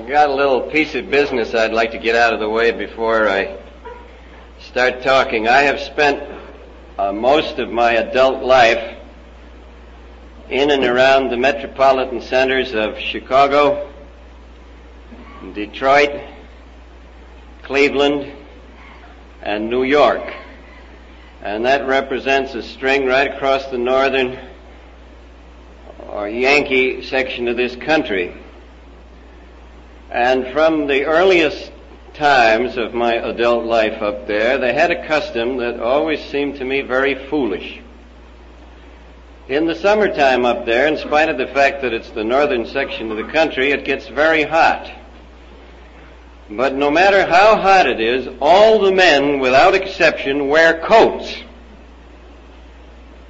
I got a little piece of business I'd like to get out of the way before I start talking. I have spent uh, most of my adult life in and around the metropolitan centers of Chicago, Detroit, Cleveland, and New York. And that represents a string right across the northern or Yankee section of this country. And from the earliest times of my adult life up there, they had a custom that always seemed to me very foolish. In the summertime up there, in spite of the fact that it's the northern section of the country, it gets very hot. But no matter how hot it is, all the men, without exception, wear coats.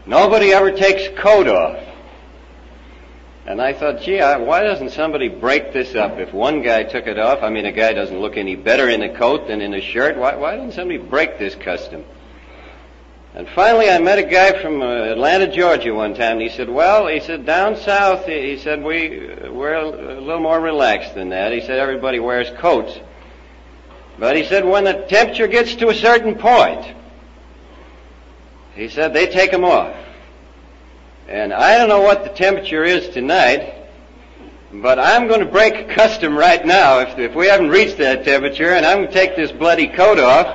Nobody ever takes coat off. And I thought, gee, why doesn't somebody break this up? If one guy took it off, I mean, a guy doesn't look any better in a coat than in a shirt. Why, why doesn't somebody break this custom? And finally, I met a guy from uh, Atlanta, Georgia, one time. And he said, "Well, he said down south, he said we we're a little more relaxed than that. He said everybody wears coats, but he said when the temperature gets to a certain point, he said they take them off. And I don't know what the temperature is tonight, but I'm going to break custom right now if, if we haven't reached that temperature, and I'm going to take this bloody coat off,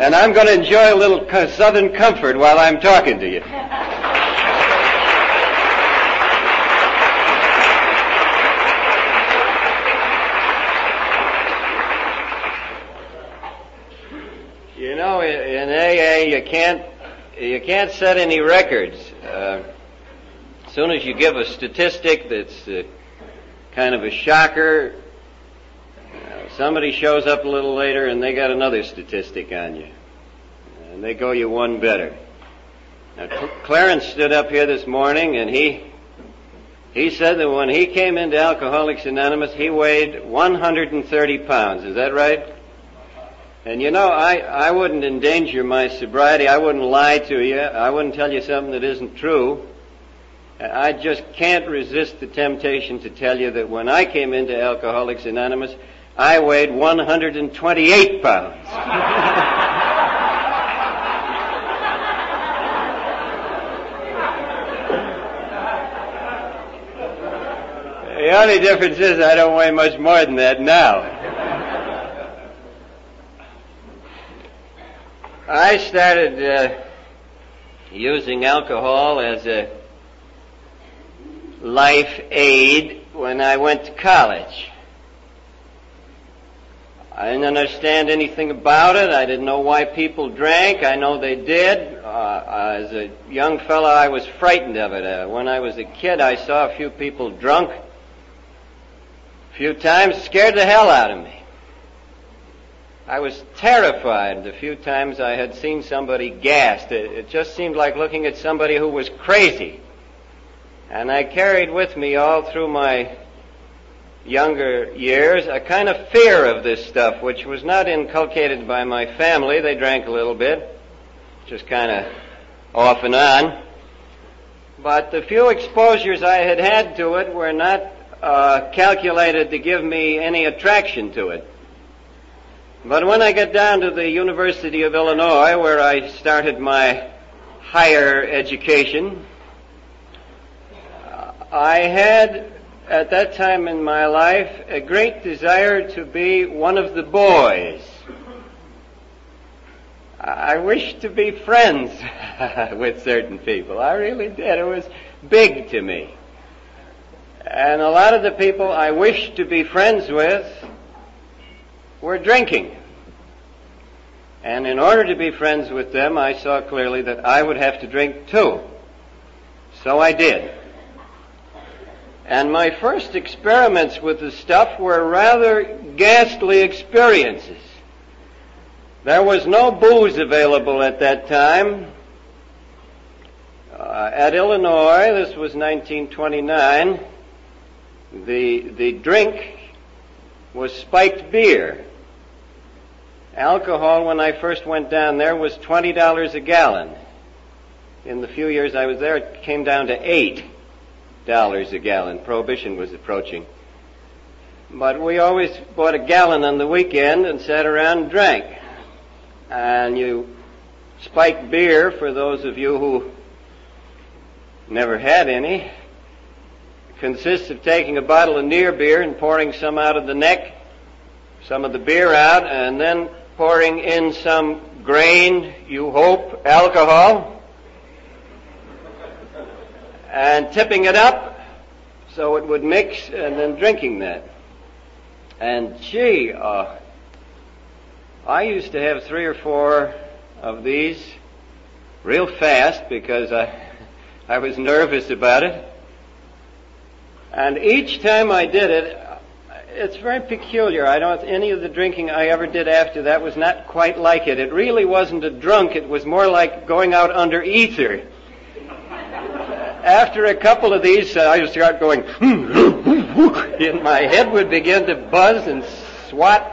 and I'm going to enjoy a little southern comfort while I'm talking to you. You know, in AA, you can't you can't set any records. Uh, soon as you give a statistic that's uh, kind of a shocker, uh, somebody shows up a little later and they got another statistic on you, and they go you one better. Now, Cl- Clarence stood up here this morning and he he said that when he came into Alcoholics Anonymous, he weighed 130 pounds. Is that right? And you know, I, I wouldn't endanger my sobriety. I wouldn't lie to you. I wouldn't tell you something that isn't true. I just can't resist the temptation to tell you that when I came into Alcoholics Anonymous, I weighed 128 pounds. the only difference is I don't weigh much more than that now. I started uh, using alcohol as a life aid when I went to college. I didn't understand anything about it. I didn't know why people drank. I know they did. Uh, as a young fellow, I was frightened of it. Uh, when I was a kid, I saw a few people drunk. A few times, scared the hell out of me. I was terrified the few times I had seen somebody gassed. It, it, just seemed like looking at somebody who was crazy. And I carried with me all through my younger years a kind of fear of this stuff, which was not inculcated by my family. They drank a little bit, just kind of off and on. But the few exposures I had had to it were not uh, calculated to give me any attraction to it. But when I got down to the University of Illinois, where I started my higher education, I had, at that time in my life, a great desire to be one of the boys. I wished to be friends with certain people. I really did. It was big to me. And a lot of the people I wished to be friends with were drinking. And in order to be friends with them, I saw clearly that I would have to drink too. So I did. And my first experiments with the stuff were rather ghastly experiences. There was no booze available at that time. Uh, at Illinois, this was 1929, the, the drink was spiked beer. Alcohol, when I first went down there, was $20 a gallon. In the few years I was there, it came down to $8 a gallon. Prohibition was approaching. But we always bought a gallon on the weekend and sat around and drank. And you spiked beer, for those of you who never had any, consists of taking a bottle of near beer and pouring some out of the neck, some of the beer out, and then pouring in some grain, you hope, alcohol, and tipping it up so it would mix and then drinking that. And gee, uh, I used to have three or four of these real fast because I, I was nervous about it. And each time I did it, it's very peculiar. I don't, any of the drinking I ever did after that was not quite like it. It really wasn't a drunk. It was more like going out under ether. After a couple of these, uh, I would start going, and my head would begin to buzz and swat.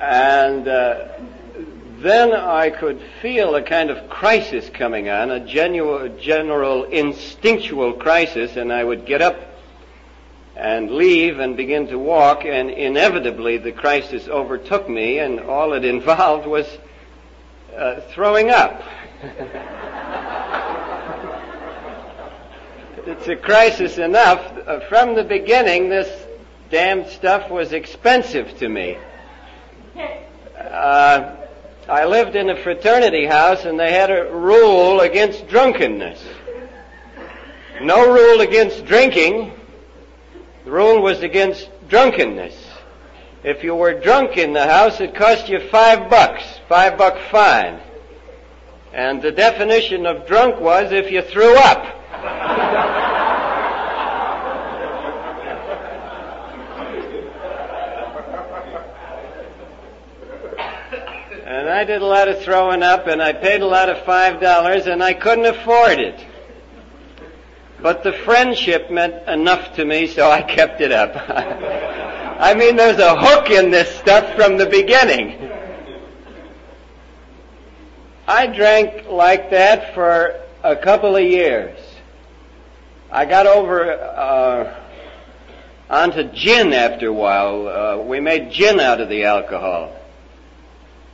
And uh, then I could feel a kind of crisis coming on, a genuine, general instinctual crisis, and I would get up and leave and begin to walk, and inevitably the crisis overtook me, and all it involved was uh, throwing up. It's a crisis enough. Uh, from the beginning, this damned stuff was expensive to me. Uh, I lived in a fraternity house and they had a rule against drunkenness. No rule against drinking. The rule was against drunkenness. If you were drunk in the house, it cost you five bucks, five buck fine. And the definition of drunk was if you threw up. and I did a lot of throwing up and I paid a lot of five dollars and I couldn't afford it. But the friendship meant enough to me so I kept it up. I mean there's a hook in this stuff from the beginning. I drank like that for a couple of years. I got over uh, onto gin after a while. Uh, we made gin out of the alcohol.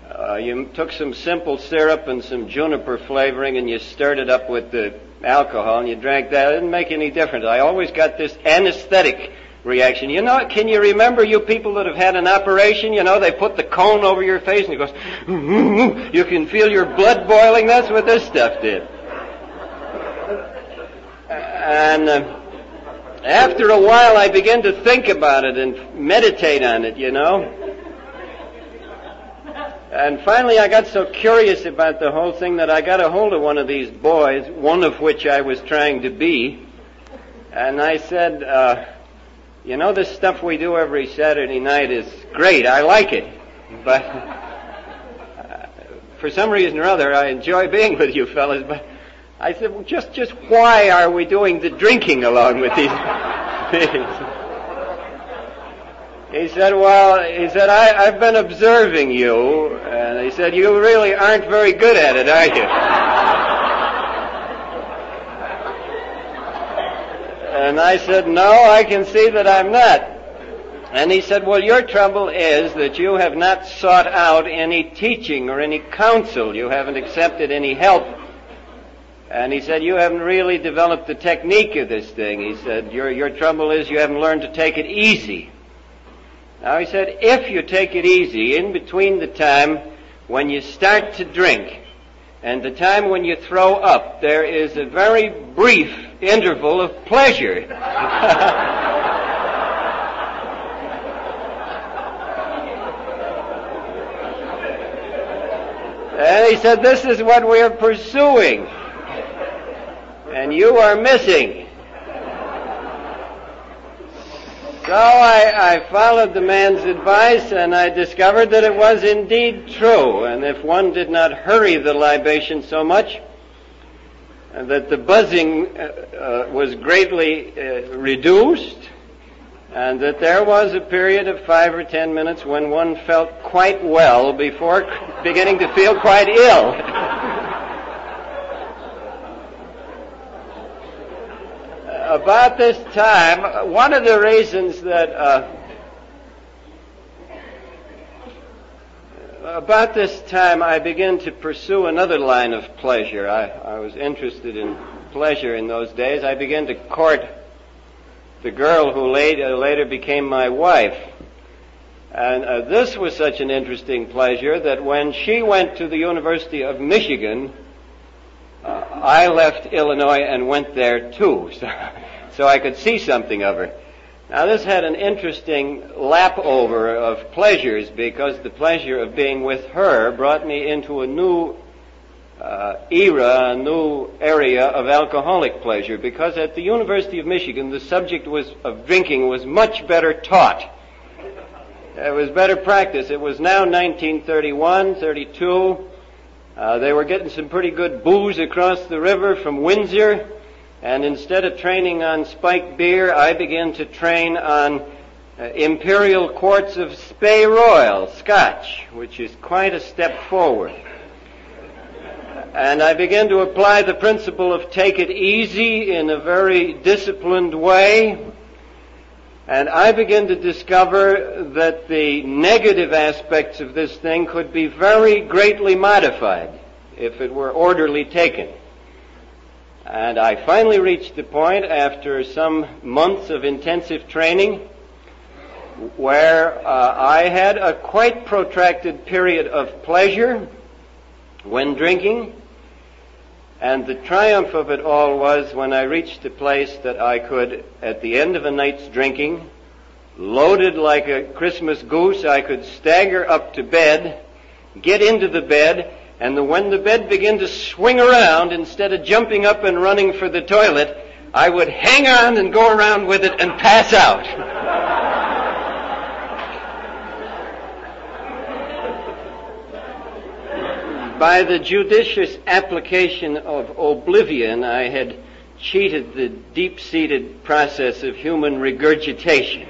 Uh, you took some simple syrup and some juniper flavoring and you stirred it up with the alcohol and you drank that. It didn't make any difference. I always got this anesthetic reaction. You know, can you remember you people that have had an operation? You know, they put the cone over your face and it goes, you can feel your blood boiling. That's what this stuff did. And uh, after a while, I began to think about it and meditate on it, you know. And finally, I got so curious about the whole thing that I got a hold of one of these boys, one of which I was trying to be. And I said, uh, you know, this stuff we do every Saturday night is great. I like it. But uh, for some reason or other, I enjoy being with you fellas, but I said, well, just, just why are we doing the drinking along with these? He said, well, he said, I, I've been observing you, and he said, you really aren't very good at it, are you? And I said, no, I can see that I'm not. And he said, well, your trouble is that you have not sought out any teaching or any counsel. You haven't accepted any help and he said, you haven't really developed the technique of this thing. He said, your, your trouble is you haven't learned to take it easy. Now he said, if you take it easy in between the time when you start to drink and the time when you throw up, there is a very brief interval of pleasure. and he said, this is what we're pursuing and you are missing. So I, I, followed the man's advice and I discovered that it was indeed true. And if one did not hurry the libation so much, and that the buzzing uh, uh, was greatly uh, reduced, and that there was a period of five or ten minutes when one felt quite well before beginning to feel quite ill. about this time, one of the reasons that uh, about this time I began to pursue another line of pleasure. I, I was interested in pleasure in those days. I began to court the girl who later, later became my wife. And uh, this was such an interesting pleasure that when she went to the University of Michigan, I left Illinois and went there too, so, so I could see something of her. Now this had an interesting lap over of pleasures because the pleasure of being with her brought me into a new uh, era, a new area of alcoholic pleasure because at the University of Michigan the subject was, of drinking was much better taught. It was better practice. It was now 1931, 32. Uh, they were getting some pretty good booze across the river from Windsor. And instead of training on spiked beer, I began to train on uh, imperial quarts of Spey Royal Scotch, which is quite a step forward. And I began to apply the principle of take it easy in a very disciplined way. And I began to discover that the negative aspects of this thing could be very greatly modified if it were orderly taken. And I finally reached the point after some months of intensive training where uh, I had a quite protracted period of pleasure when drinking. And the triumph of it all was when I reached a place that I could, at the end of a night's drinking, loaded like a Christmas goose, I could stagger up to bed, get into the bed, and the, when the bed began to swing around, instead of jumping up and running for the toilet, I would hang on and go around with it and pass out. By the judicious application of oblivion, I had cheated the deep-seated process of human regurgitation.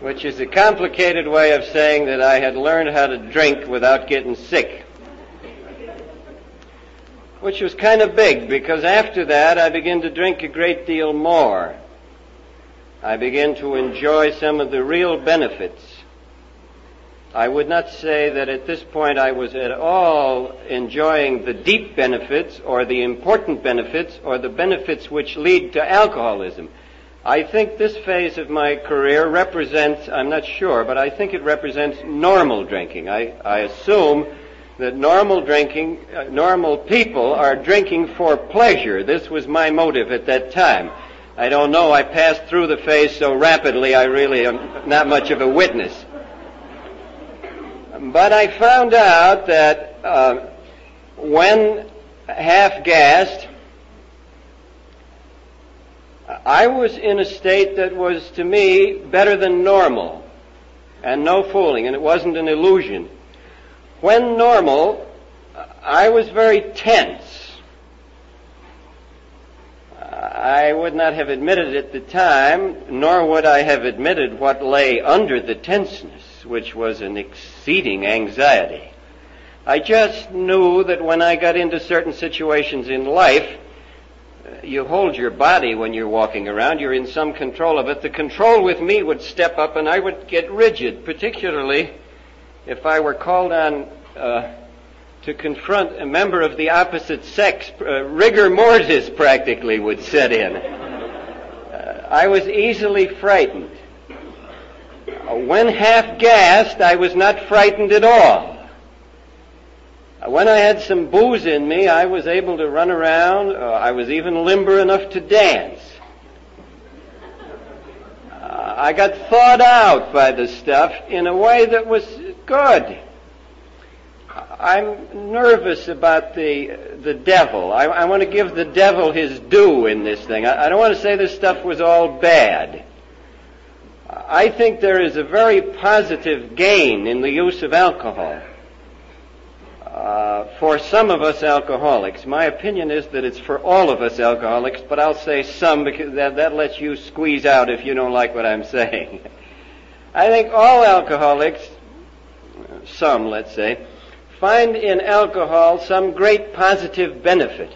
which is a complicated way of saying that I had learned how to drink without getting sick. Which was kind of big because after that I began to drink a great deal more. I began to enjoy some of the real benefits. I would not say that at this point I was at all enjoying the deep benefits or the important benefits or the benefits which lead to alcoholism. I think this phase of my career represents, I'm not sure, but I think it represents normal drinking. I, I assume that normal drinking, uh, normal people are drinking for pleasure. This was my motive at that time. I don't know, I passed through the phase so rapidly I really am not much of a witness. But I found out that uh, when half gassed, I was in a state that was to me better than normal and no fooling, and it wasn't an illusion. When normal, I was very tense. I would not have admitted it at the time, nor would I have admitted what lay under the tenseness, which was an exceeding anxiety. I just knew that when I got into certain situations in life, you hold your body when you're walking around. You're in some control of it. The control with me would step up and I would get rigid, particularly if I were called on uh, to confront a member of the opposite sex. Uh, rigor mortis practically would set in. Uh, I was easily frightened. When half gassed, I was not frightened at all. When I had some booze in me, I was able to run around. Uh, I was even limber enough to dance. Uh, I got thawed out by the stuff in a way that was good. I'm nervous about the the devil. I, I want to give the devil his due in this thing. I, I don't want to say this stuff was all bad. I think there is a very positive gain in the use of alcohol. Uh, for some of us alcoholics, my opinion is that it's for all of us alcoholics, but I'll say some because that, that lets you squeeze out if you don't like what I'm saying. I think all alcoholics, some let's say, find in alcohol some great positive benefit.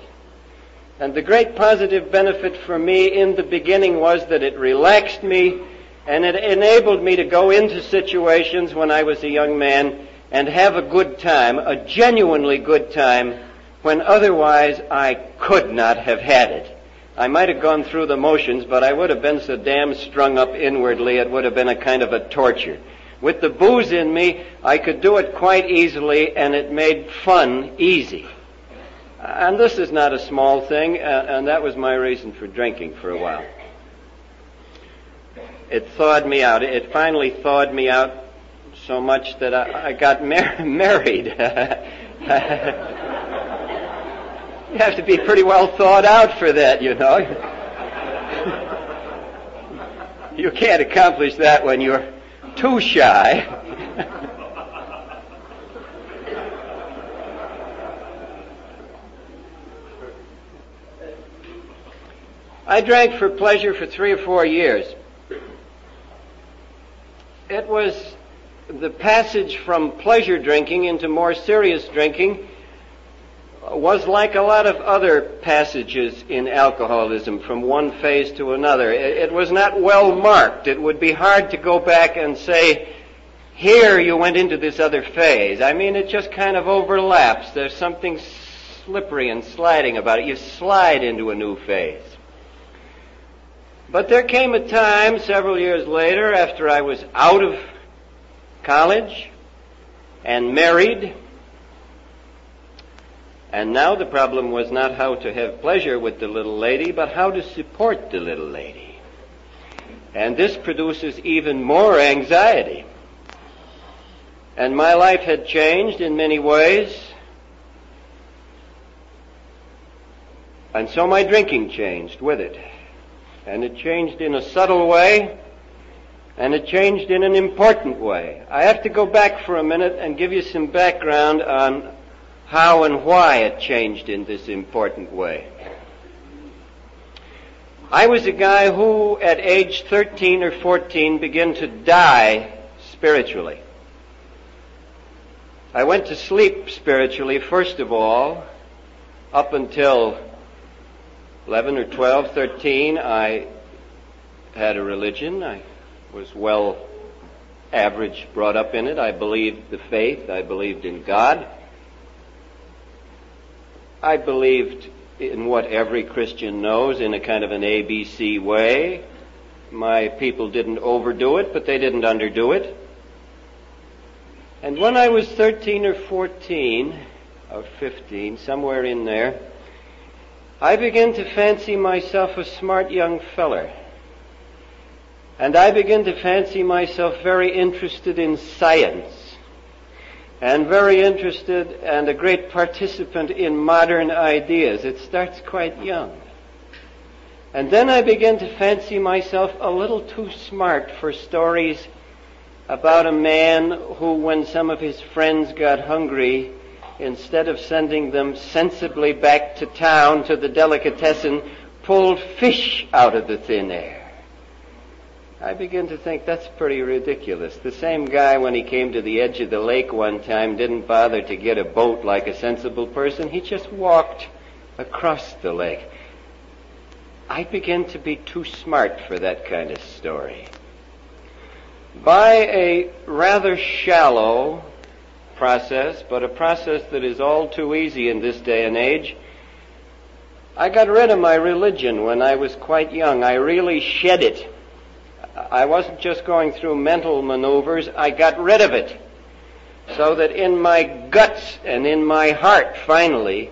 And the great positive benefit for me in the beginning was that it relaxed me and it enabled me to go into situations when I was a young man and have a good time, a genuinely good time, when otherwise I could not have had it. I might have gone through the motions, but I would have been so damn strung up inwardly, it would have been a kind of a torture. With the booze in me, I could do it quite easily, and it made fun easy. And this is not a small thing, uh, and that was my reason for drinking for a while. It thawed me out. It finally thawed me out so much that I, I got mar- married. you have to be pretty well thawed out for that, you know. you can't accomplish that when you're too shy. I drank for pleasure for three or four years. It was the passage from pleasure drinking into more serious drinking was like a lot of other passages in alcoholism from one phase to another. It, was not well marked. It would be hard to go back and say, here you went into this other phase. I mean, it just kind of overlaps. There's something slippery and sliding about it. You slide into a new phase. But there came a time several years later after I was out of college and married. And now the problem was not how to have pleasure with the little lady, but how to support the little lady. And this produces even more anxiety. And my life had changed in many ways. And so my drinking changed with it. And it changed in a subtle way, and it changed in an important way. I have to go back for a minute and give you some background on how and why it changed in this important way. I was a guy who, at age 13 or 14, began to die spiritually. I went to sleep spiritually, first of all, up until 11 or 12, 13, I had a religion. I was well average brought up in it. I believed the faith. I believed in God. I believed in what every Christian knows in a kind of an ABC way. My people didn't overdo it, but they didn't underdo it. And when I was 13 or 14, or 15, somewhere in there, I begin to fancy myself a smart young feller. And I begin to fancy myself very interested in science and very interested and a great participant in modern ideas. It starts quite young. And then I begin to fancy myself a little too smart for stories about a man who, when some of his friends got hungry, instead of sending them sensibly back to town to the delicatessen, pulled fish out of the thin air. I begin to think that's pretty ridiculous. The same guy, when he came to the edge of the lake one time, didn't bother to get a boat like a sensible person. He just walked across the lake. I begin to be too smart for that kind of story. By a rather shallow process, but a process that is all too easy in this day and age. I got rid of my religion when I was quite young. I really shed it. I wasn't just going through mental maneuvers, I got rid of it. So that in my guts and in my heart, finally,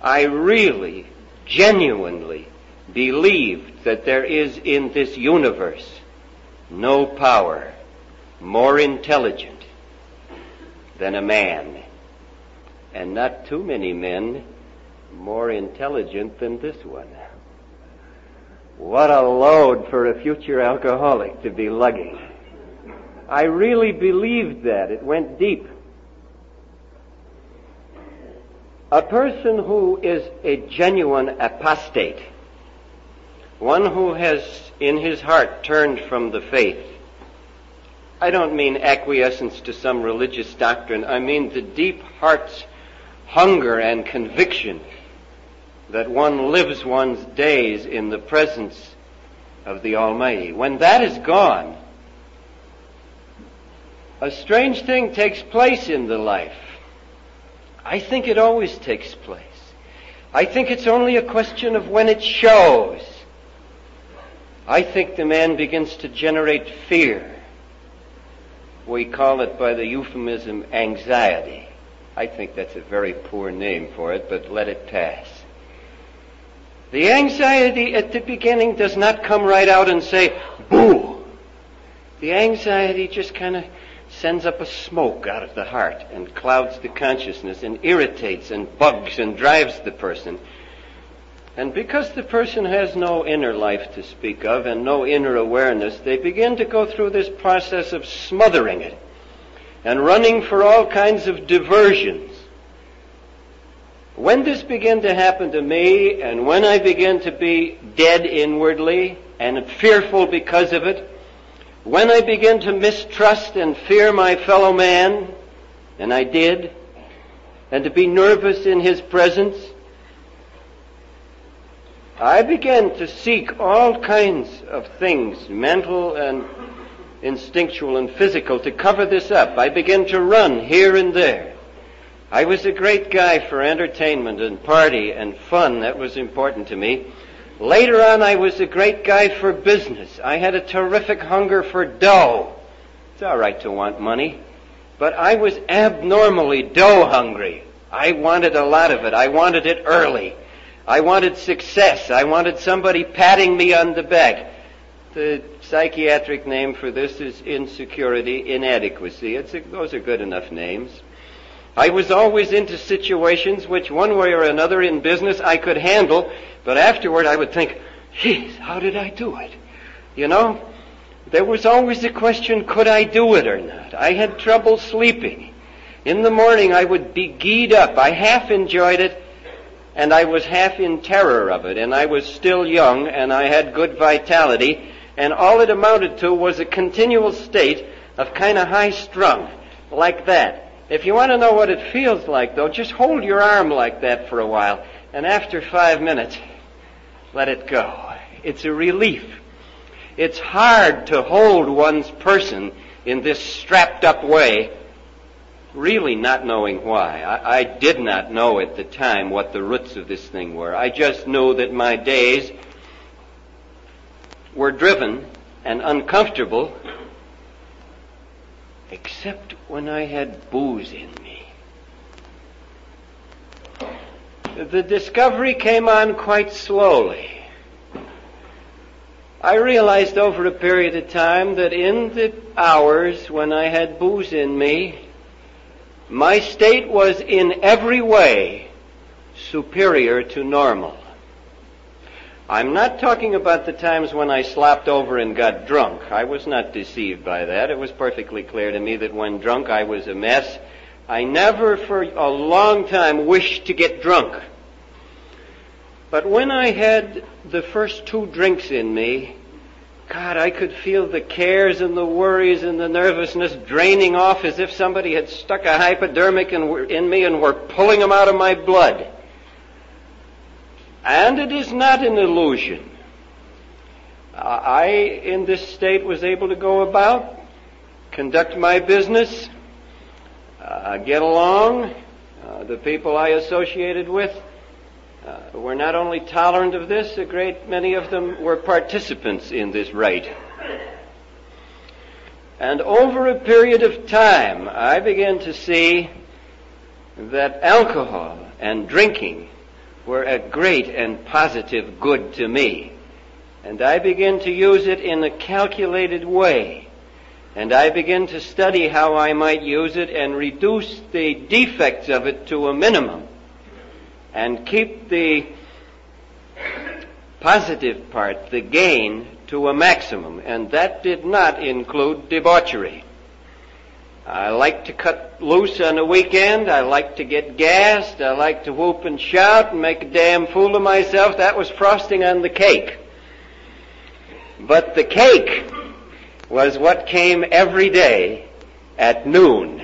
I really, genuinely believed that there is in this universe no power more intelligent than a man. And not too many men more intelligent than this one. What a load for a future alcoholic to be lugging. I really believed that. It went deep. A person who is a genuine apostate, one who has in his heart turned from the faith, I don't mean acquiescence to some religious doctrine. I mean the deep heart's hunger and conviction that one lives one's days in the presence of the Almighty. When that is gone, a strange thing takes place in the life. I think it always takes place. I think it's only a question of when it shows. I think the man begins to generate fear. We call it by the euphemism anxiety. I think that's a very poor name for it, but let it pass. The anxiety at the beginning does not come right out and say, boo. The anxiety just kind of sends up a smoke out of the heart and clouds the consciousness and irritates and bugs and drives the person. And because the person has no inner life to speak of and no inner awareness, they begin to go through this process of smothering it and running for all kinds of diversions. When this began to happen to me and when I began to be dead inwardly and fearful because of it, when I began to mistrust and fear my fellow man, and I did, and to be nervous in his presence, I began to seek all kinds of things, mental and instinctual and physical, to cover this up. I began to run here and there. I was a great guy for entertainment and party and fun. That was important to me. Later on, I was a great guy for business. I had a terrific hunger for dough. It's all right to want money, but I was abnormally dough hungry. I wanted a lot of it. I wanted it early. I wanted success. I wanted somebody patting me on the back. The psychiatric name for this is insecurity, inadequacy. A, those are good enough names. I was always into situations which one way or another in business I could handle, but afterward I would think, geez, how did I do it? You know, there was always the question, could I do it or not? I had trouble sleeping. In the morning I would be geed up. I half enjoyed it, and I was half in terror of it, and I was still young, and I had good vitality, and all it amounted to was a continual state of kind of high strung, like that. If you want to know what it feels like, though, just hold your arm like that for a while, and after five minutes, let it go. It's a relief. It's hard to hold one's person in this strapped up way really not knowing why. I, I, did not know at the time what the roots of this thing were. I just knew that my days were driven and uncomfortable, except when I had booze in me. The discovery came on quite slowly. I realized over a period of time that in the hours when I had booze in me, my state was in every way superior to normal. I'm not talking about the times when I slopped over and got drunk. I was not deceived by that. It was perfectly clear to me that when drunk I was a mess. I never for a long time wished to get drunk. But when I had the first two drinks in me, God, I could feel the cares and the worries and the nervousness draining off as if somebody had stuck a hypodermic in, in me and were pulling them out of my blood. And it is not an illusion. I, in this state, was able to go about, conduct my business, uh, get along, uh, the people I associated with, uh, were not only tolerant of this, a great many of them were participants in this rite. And over a period of time, I began to see that alcohol and drinking were a great and positive good to me. And I began to use it in a calculated way. And I began to study how I might use it and reduce the defects of it to a minimum and keep the positive part, the gain, to a maximum. And that did not include debauchery. I like to cut loose on a weekend. I like to get gassed. I like to whoop and shout and make a damn fool of myself. That was frosting on the cake. But the cake was what came every day at noon.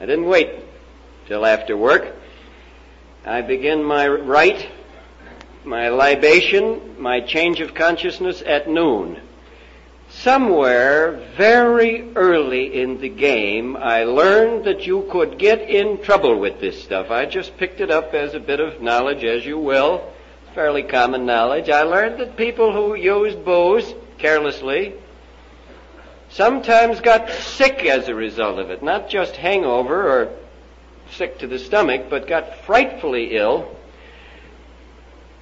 I didn't wait till after work. I begin my rite, my libation, my change of consciousness at noon. Somewhere very early in the game, I learned that you could get in trouble with this stuff. I just picked it up as a bit of knowledge, as you will. Fairly common knowledge. I learned that people who used booze carelessly sometimes got sick as a result of it. Not just hangover or sick to the stomach, but got frightfully ill.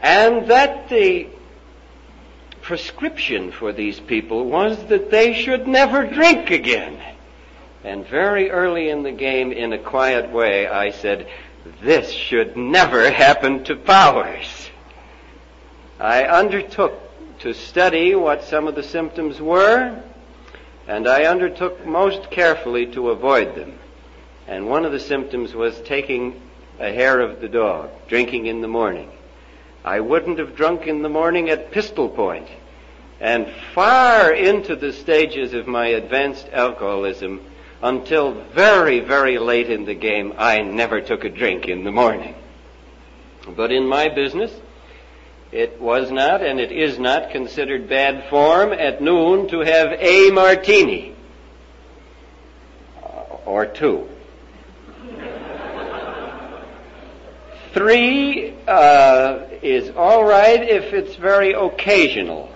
And that the prescription for these people was that they should never drink again. And very early in the game, in a quiet way, I said, this should never happen to Powers. I undertook to study what some of the symptoms were, and I undertook most carefully to avoid them. And one of the symptoms was taking a hair of the dog, drinking in the morning. I wouldn't have drunk in the morning at pistol point. And far into the stages of my advanced alcoholism, until very, very late in the game, I never took a drink in the morning. But in my business, it was not and it is not considered bad form at noon to have a martini. Or two. Three uh, is all right if it's very occasional.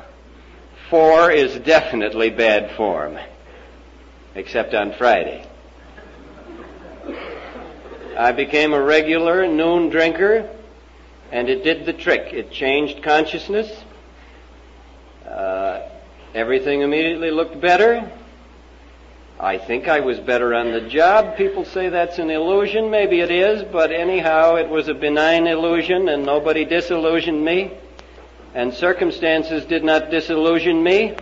Four is definitely bad form, except on Friday. I became a regular noon drinker, and it did the trick. It changed consciousness. Uh, everything immediately looked better. I think I was better on the job. People say that's an illusion. Maybe it is, but anyhow, it was a benign illusion and nobody disillusioned me. And circumstances did not disillusion me.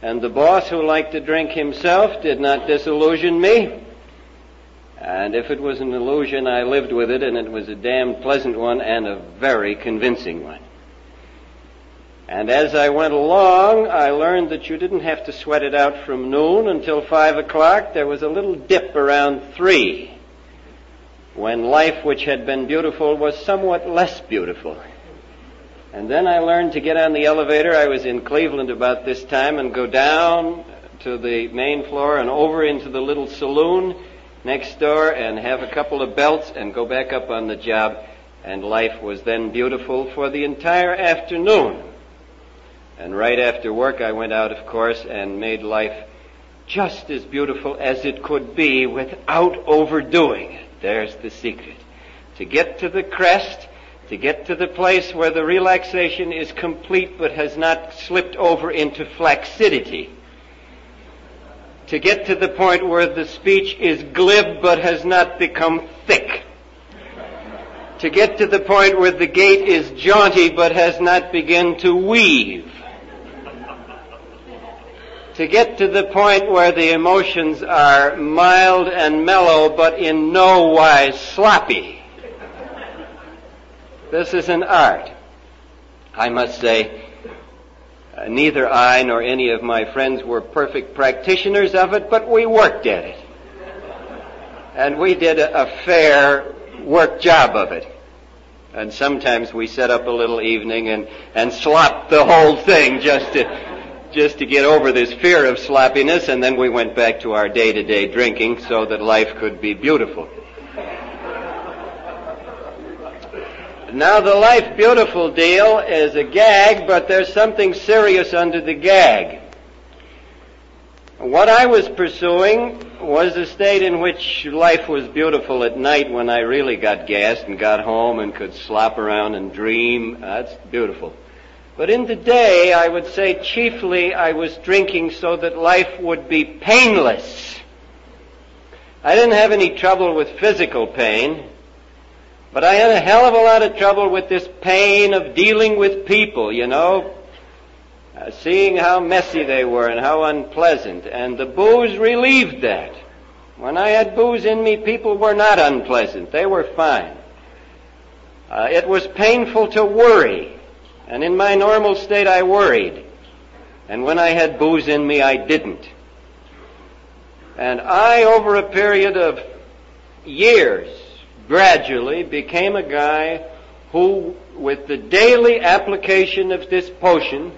And the boss who liked to drink himself did not disillusion me. And if it was an illusion, I lived with it and it was a damn pleasant one and a very convincing one. And as I went along, I learned that you didn't have to sweat it out from noon until five o'clock. There was a little dip around three when life which had been beautiful was somewhat less beautiful. And then I learned to get on the elevator. I was in Cleveland about this time and go down to the main floor and over into the little saloon next door and have a couple of belts and go back up on the job. And life was then beautiful for the entire afternoon. And right after work, I went out, of course, and made life just as beautiful as it could be without overdoing it. There's the secret. To get to the crest, to get to the place where the relaxation is complete but has not slipped over into flaccidity. To get to the point where the speech is glib but has not become thick to get to the point where the gait is jaunty but has not begun to weave to get to the point where the emotions are mild and mellow, but in no wise sloppy. This is an art. I must say, uh, neither I nor any of my friends were perfect practitioners of it, but we worked at it. And we did a, a fair work job of it. And sometimes we set up a little evening and, and slopped the whole thing just to, just to get over this fear of sloppiness, and then we went back to our day-to-day drinking so that life could be beautiful. Now the life beautiful deal is a gag, but there's something serious under the gag. What I was pursuing was a state in which life was beautiful at night when I really got gassed and got home and could slop around and dream. That's beautiful. But in the day, I would say chiefly I was drinking so that life would be painless. I didn't have any trouble with physical pain, but I had a hell of a lot of trouble with this pain of dealing with people, you know, uh, seeing how messy they were and how unpleasant, and the booze relieved that. When I had booze in me, people were not unpleasant. They were fine. Uh, it was painful to worry. And in my normal state, I worried. And when I had booze in me, I didn't. And I, over a period of years, gradually became a guy who, with the daily application of this potion,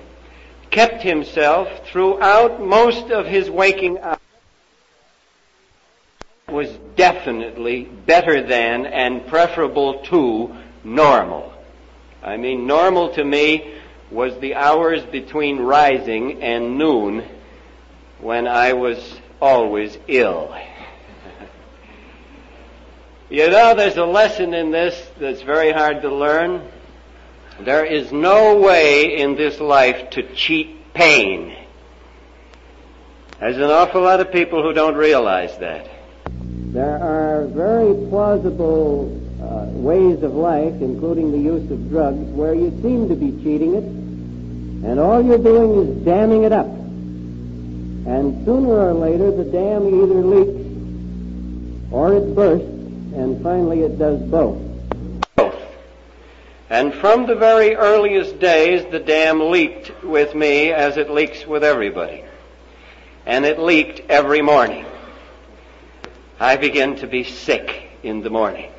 kept himself throughout most of his waking hours was definitely better than and preferable to normal. I mean, normal to me was the hours between rising and noon when I was always ill. you know, there's a lesson in this that's very hard to learn. There is no way in this life to cheat pain. There's an awful lot of people who don't realize that. There are very plausible uh, ways of life, including the use of drugs, where you seem to be cheating it, and all you're doing is damming it up. And sooner or later, the dam either leaks or it bursts, and finally it does both. And from the very earliest days, the dam leaked with me as it leaks with everybody. And it leaked every morning. I begin to be sick in the mornings.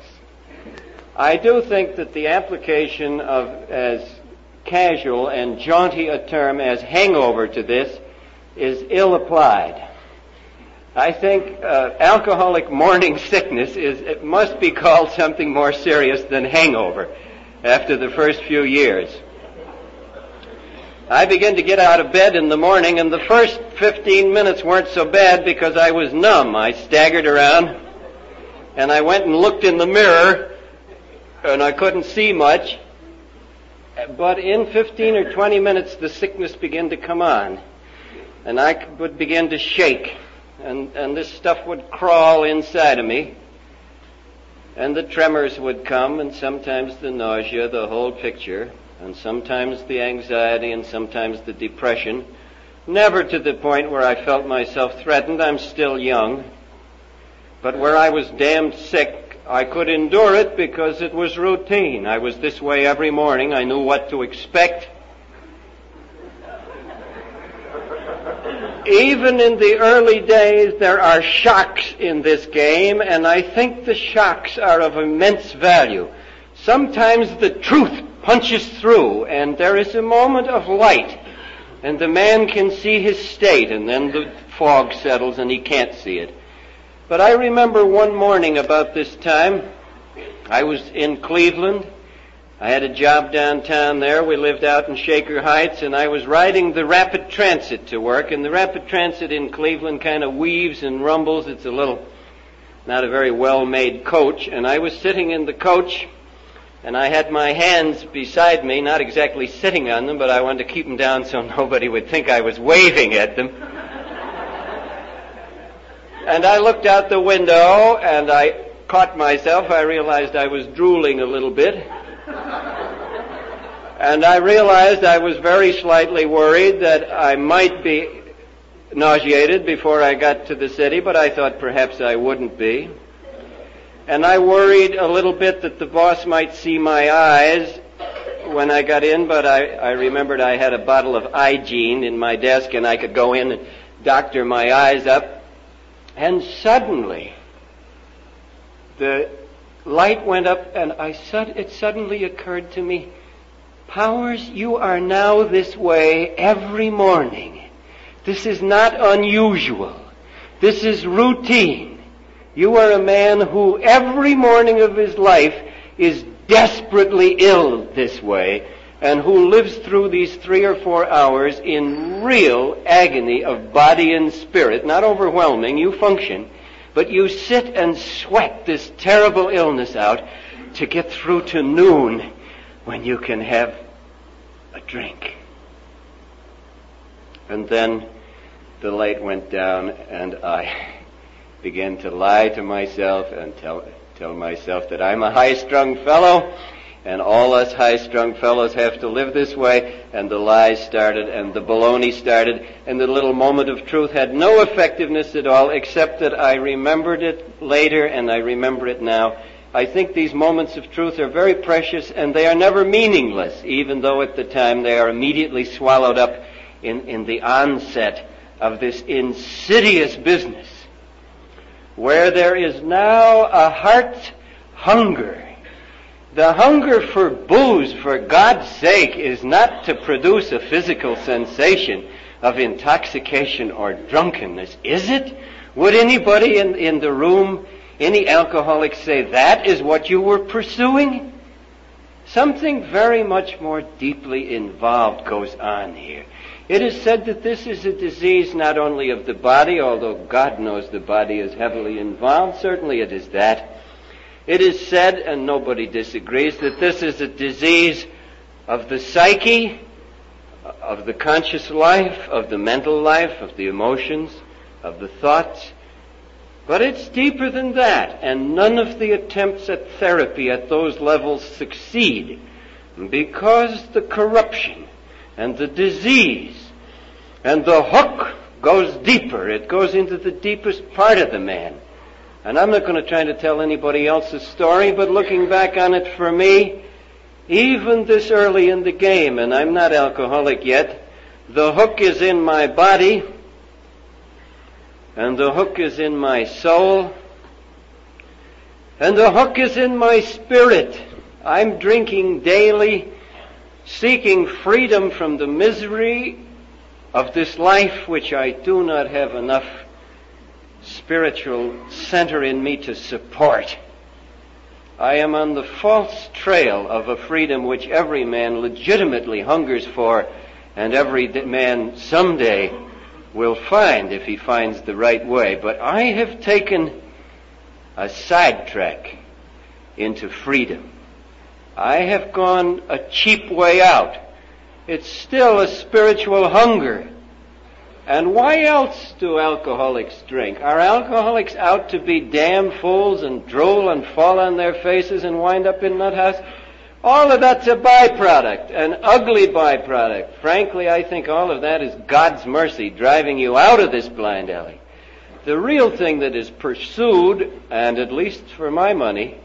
I do think that the application of as casual and jaunty a term as hangover to this is ill applied. I think uh, alcoholic morning sickness is it must be called something more serious than hangover after the first few years. I began to get out of bed in the morning and the first 15 minutes weren't so bad because I was numb. I staggered around and I went and looked in the mirror and I couldn't see much. But in 15 or 20 minutes the sickness began to come on and I would begin to shake, and, and this stuff would crawl inside of me, and the tremors would come, and sometimes the nausea, the whole picture, and sometimes the anxiety, and sometimes the depression. Never to the point where I felt myself threatened. I'm still young. But where I was damned sick, I could endure it because it was routine. I was this way every morning. I knew what to expect. even in the early days, there are shocks in this game, and I think the shocks are of immense value. Sometimes the truth punches through, and there is a moment of light, and the man can see his state, and then the fog settles and he can't see it. But I remember one morning about this time, I was in Cleveland, I had a job downtown there. We lived out in Shaker Heights, and I was riding the rapid transit to work. And the rapid transit in Cleveland kind of weaves and rumbles. It's a little, not a very well made coach. And I was sitting in the coach, and I had my hands beside me, not exactly sitting on them, but I wanted to keep them down so nobody would think I was waving at them. And I looked out the window, and I caught myself. I realized I was drooling a little bit. And I realized I was very slightly worried that I might be nauseated before I got to the city, but I thought perhaps I wouldn't be. And I worried a little bit that the boss might see my eyes when I got in, but I, I remembered I had a bottle of Igene in my desk and I could go in and doctor my eyes up. And suddenly, the light went up and I it suddenly occurred to me, Powers, you are now this way every morning. This is not unusual. This is routine. You are a man who every morning of his life is desperately ill this way and who lives through these three or four hours in real agony of body and spirit, not overwhelming, you function, but you sit and sweat this terrible illness out to get through to noon when you can have a drink. And then the light went down and I began to lie to myself and tell, tell myself that I'm a high-strung fellow and all us high-strung fellows have to live this way, and the lies started, and the baloney started, and the little moment of truth had no effectiveness at all, except that I remembered it later, and I remember it now. I think these moments of truth are very precious, and they are never meaningless, even though at the time they are immediately swallowed up in, in the onset of this insidious business where there is now a heart hunger. The hunger for booze, for God's sake, is not to produce a physical sensation of intoxication or drunkenness, is it? Would anybody in, in the room, any alcoholic say that is what you were pursuing? Something very much more deeply involved goes on here. It is said that this is a disease not only of the body, although God knows the body is heavily involved, certainly it is that. It is said, and nobody disagrees, that this is a disease of the psyche, of the conscious life, of the mental life, of the emotions, of the thoughts. But it's deeper than that, and none of the attempts at therapy at those levels succeed because the corruption and the disease and the hook goes deeper. It goes into the deepest part of the man. And I'm not going to try to tell anybody else's story, but looking back on it for me, even this early in the game, and I'm not alcoholic yet, the hook is in my body, and the hook is in my soul, and the hook is in my spirit. I'm drinking daily, seeking freedom from the misery of this life which I do not have enough spiritual center in me to support. I am on the false trail of a freedom which every man legitimately hungers for and every man someday will find if he finds the right way. But I have taken a sidetrack into freedom. I have gone a cheap way out. It's still a spiritual hunger. And why else do alcoholics drink? Are alcoholics out to be damn fools and drool and fall on their faces and wind up in nut house? All of that's a byproduct, an ugly byproduct. Frankly, I think all of that is God's mercy driving you out of this blind alley. The real thing that is pursued, and at least for my money,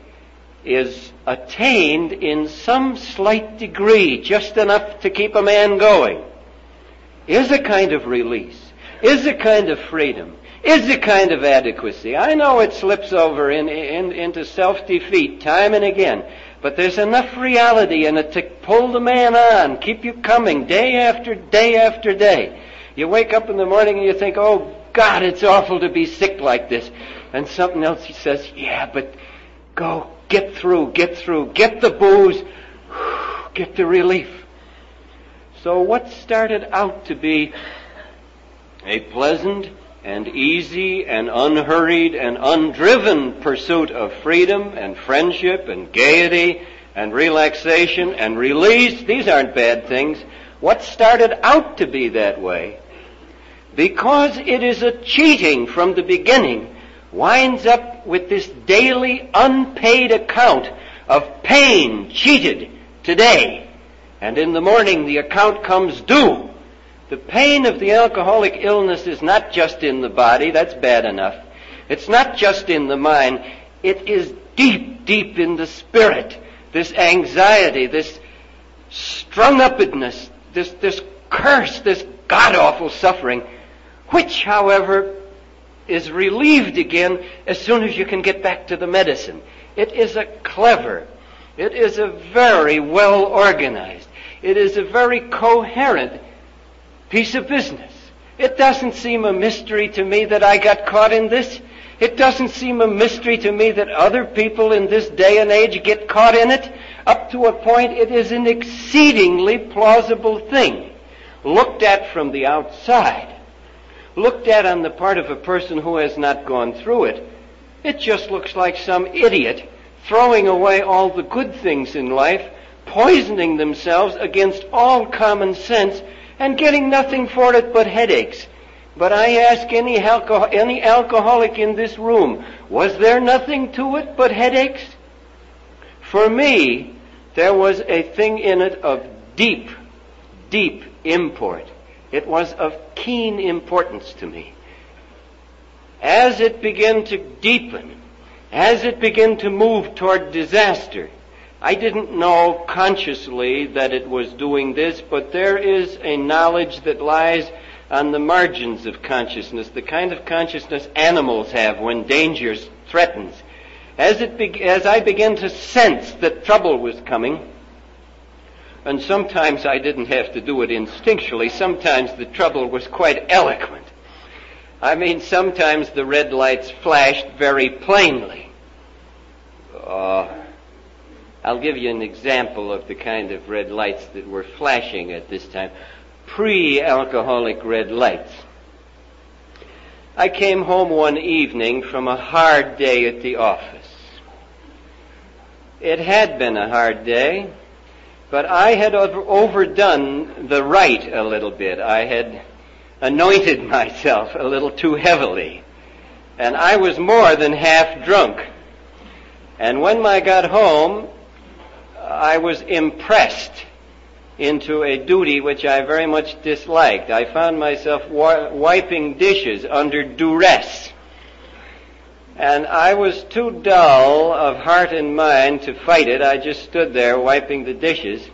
is attained in some slight degree, just enough to keep a man going is a kind of release, is a kind of freedom, is a kind of adequacy. I know it slips over in, in, into self-defeat time and again, but there's enough reality in it to pull the man on, keep you coming day after day after day. You wake up in the morning and you think, oh God, it's awful to be sick like this. And something else he says, yeah, but go, get through, get through, get the booze, get the relief. So what started out to be a pleasant and easy and unhurried and undriven pursuit of freedom and friendship and gaiety and relaxation and release, these aren't bad things. What started out to be that way, because it is a cheating from the beginning, winds up with this daily unpaid account of pain cheated today and in the morning the account comes due. The pain of the alcoholic illness is not just in the body, that's bad enough. It's not just in the mind, it is deep, deep in the spirit. This anxiety, this strung upness, this, this curse, this god awful suffering, which, however, is relieved again as soon as you can get back to the medicine. It is a clever, it is a very well organized, it is a very coherent piece of business. It doesn't seem a mystery to me that I got caught in this. It doesn't seem a mystery to me that other people in this day and age get caught in it. Up to a point, it is an exceedingly plausible thing. Looked at from the outside, looked at on the part of a person who has not gone through it, it just looks like some idiot throwing away all the good things in life poisoning themselves against all common sense and getting nothing for it but headaches. But I ask any, any alcoholic in this room, was there nothing to it but headaches? For me, there was a thing in it of deep, deep import. It was of keen importance to me. As it began to deepen, as it began to move toward disaster, I didn't know consciously that it was doing this, but there is a knowledge that lies on the margins of consciousness, the kind of consciousness animals have when danger threatens. As, it be- as I began to sense that trouble was coming, and sometimes I didn't have to do it instinctually, sometimes the trouble was quite eloquent. I mean, sometimes the red lights flashed very plainly. Uh, I'll give you an example of the kind of red lights that were flashing at this time. Pre-alcoholic red lights. I came home one evening from a hard day at the office. It had been a hard day, but I had overdone the rite a little bit. I had anointed myself a little too heavily. And I was more than half drunk. And when I got home, I was impressed into a duty which I very much disliked. I found myself wa- wiping dishes under duress. And I was too dull of heart and mind to fight it. I just stood there wiping the dishes.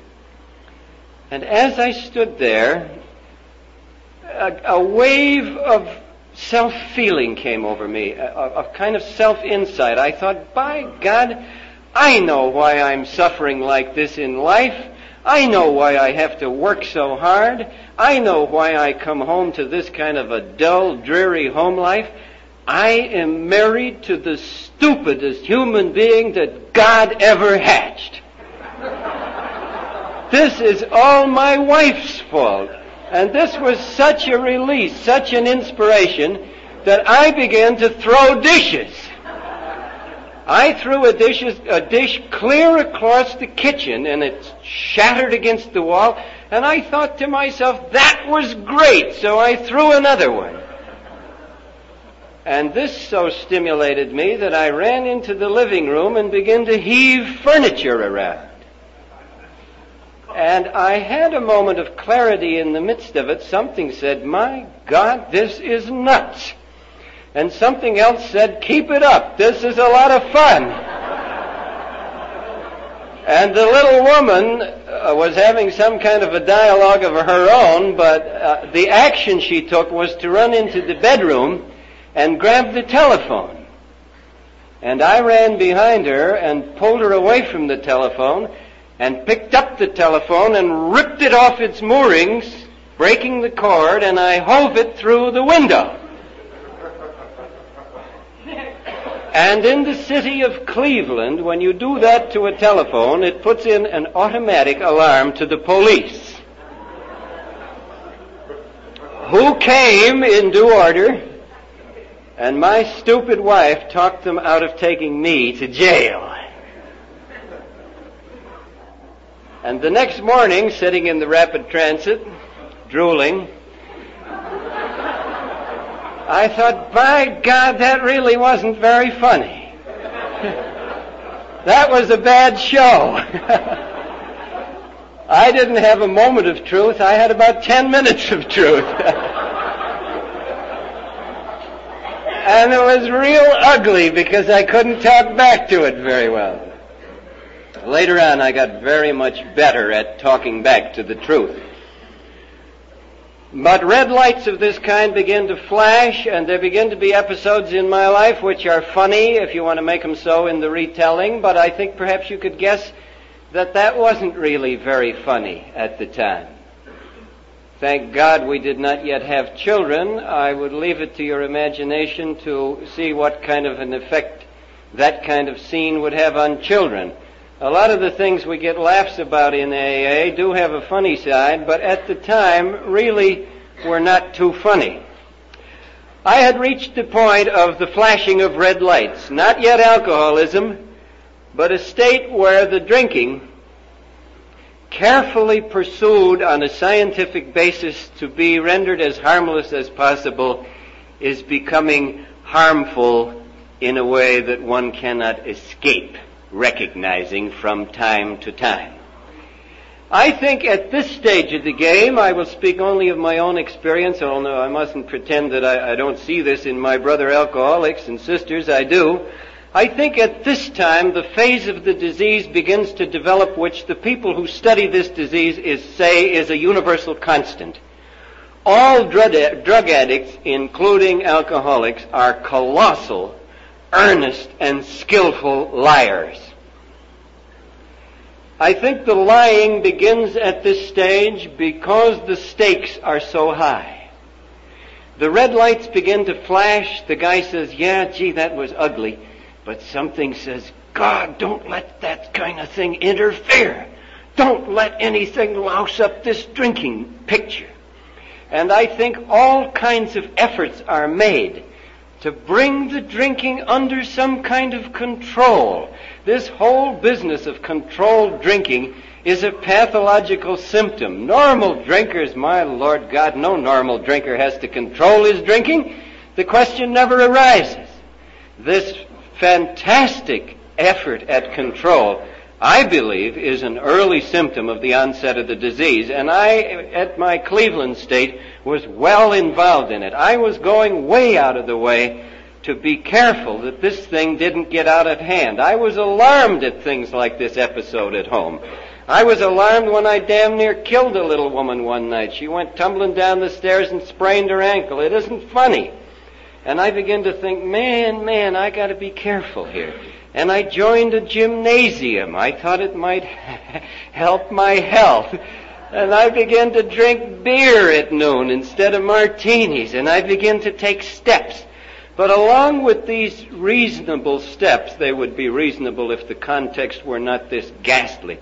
And as I stood there, a, a wave of self-feeling came over me, a, a kind of self-insight. I thought, by God, I know why I'm suffering like this in life. I know why I have to work so hard. I know why I come home to this kind of a dull, dreary home life. I am married to the stupidest human being that God ever hatched. this is all my wife's fault. And this was such a release, such an inspiration, that I began to throw dishes. I threw a dish, a dish clear across the kitchen and it shattered against the wall and I thought to myself, that was great, so I threw another one. And this so stimulated me that I ran into the living room and began to heave furniture around. And I had a moment of clarity in the midst of it. Something said, my God, this is nuts and something else said, keep it up. This is a lot of fun. and the little woman uh, was having some kind of a dialogue of her own, but uh, the action she took was to run into the bedroom and grab the telephone. And I ran behind her and pulled her away from the telephone and picked up the telephone and ripped it off its moorings, breaking the cord, and I hove it through the window. And in the city of Cleveland, when you do that to a telephone, it puts in an automatic alarm to the police. Who came in due order, and my stupid wife talked them out of taking me to jail. And the next morning, sitting in the rapid transit, drooling, I thought, by God, that really wasn't very funny. that was a bad show. I didn't have a moment of truth. I had about ten minutes of truth. and it was real ugly because I couldn't talk back to it very well. Later on, I got very much better at talking back to the truth. But red lights of this kind begin to flash, and there begin to be episodes in my life which are funny, if you want to make them so in the retelling, but I think perhaps you could guess that that wasn't really very funny at the time. Thank God we did not yet have children. I would leave it to your imagination to see what kind of an effect that kind of scene would have on children. A lot of the things we get laughs about in AA do have a funny side, but at the time really were not too funny. I had reached the point of the flashing of red lights, not yet alcoholism, but a state where the drinking, carefully pursued on a scientific basis to be rendered as harmless as possible, is becoming harmful in a way that one cannot escape recognizing from time to time. I think at this stage of the game, I will speak only of my own experience, although I mustn't pretend that I, I don't see this in my brother alcoholics and sisters, I do. I think at this time the phase of the disease begins to develop which the people who study this disease is, say is a universal constant. All drug, drug addicts, including alcoholics, are colossal, earnest, and skillful liars. I think the lying begins at this stage because the stakes are so high. The red lights begin to flash. The guy says, yeah, gee, that was ugly. But something says, God, don't let that kind of thing interfere. Don't let anything louse up this drinking picture. And I think all kinds of efforts are made to bring the drinking under some kind of control. This whole business of controlled drinking is a pathological symptom. Normal drinkers, my Lord God, no normal drinker has to control his drinking. The question never arises. This fantastic effort at control I believe is an early symptom of the onset of the disease. And I, at my Cleveland state, was well involved in it. I was going way out of the way to be careful that this thing didn't get out of hand. I was alarmed at things like this episode at home. I was alarmed when I damn near killed a little woman one night. She went tumbling down the stairs and sprained her ankle. It isn't funny. And I began to think, man, man, I gotta be careful here and I joined a gymnasium. I thought it might help my health. And I began to drink beer at noon instead of martinis, and I began to take steps. But along with these reasonable steps, they would be reasonable if the context were not this ghastly.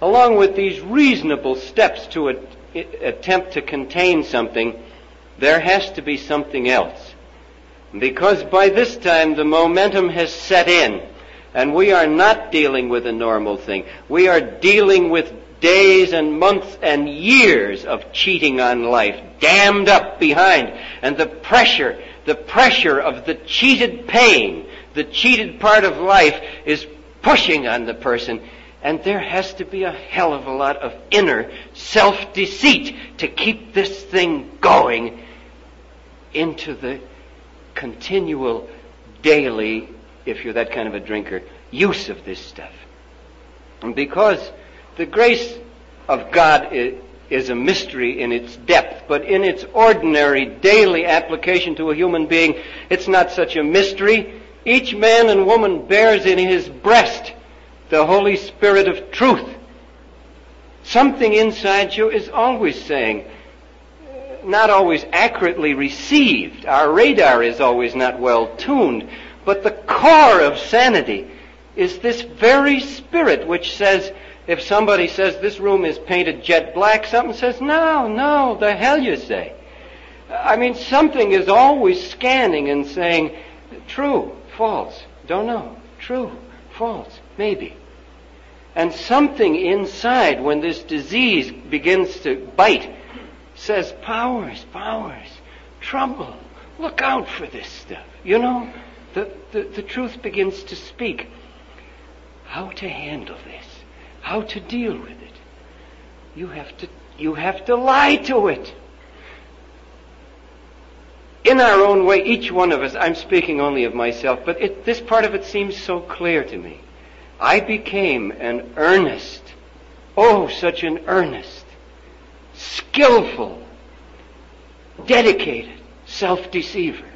Along with these reasonable steps to a, attempt to contain something, there has to be something else. Because by this time the momentum has set in. And we are not dealing with a normal thing. We are dealing with days and months and years of cheating on life, dammed up behind. And the pressure, the pressure of the cheated pain, the cheated part of life is pushing on the person. And there has to be a hell of a lot of inner self-deceit to keep this thing going into the continual daily if you're that kind of a drinker, use of this stuff. And because the grace of God is, a mystery in its depth, but in its ordinary daily application to a human being, it's not such a mystery. Each man and woman bears in his breast the Holy Spirit of truth. Something inside you is always saying, not always accurately received. Our radar is always not well tuned, but the core of sanity is this very spirit which says, if somebody says this room is painted jet black, something says, no, no, the hell you say. I mean, something is always scanning and saying, true, false, don't know, true, false, maybe. And something inside, when this disease begins to bite, says, powers, powers, trouble, look out for this stuff, you know? The, the, the truth begins to speak. How to handle this, how to deal with it. You have to, you have to lie to it. In our own way, each one of us, I'm speaking only of myself, but it, this part of it seems so clear to me. I became an earnest, oh, such an earnest, skillful, dedicated self-deceiver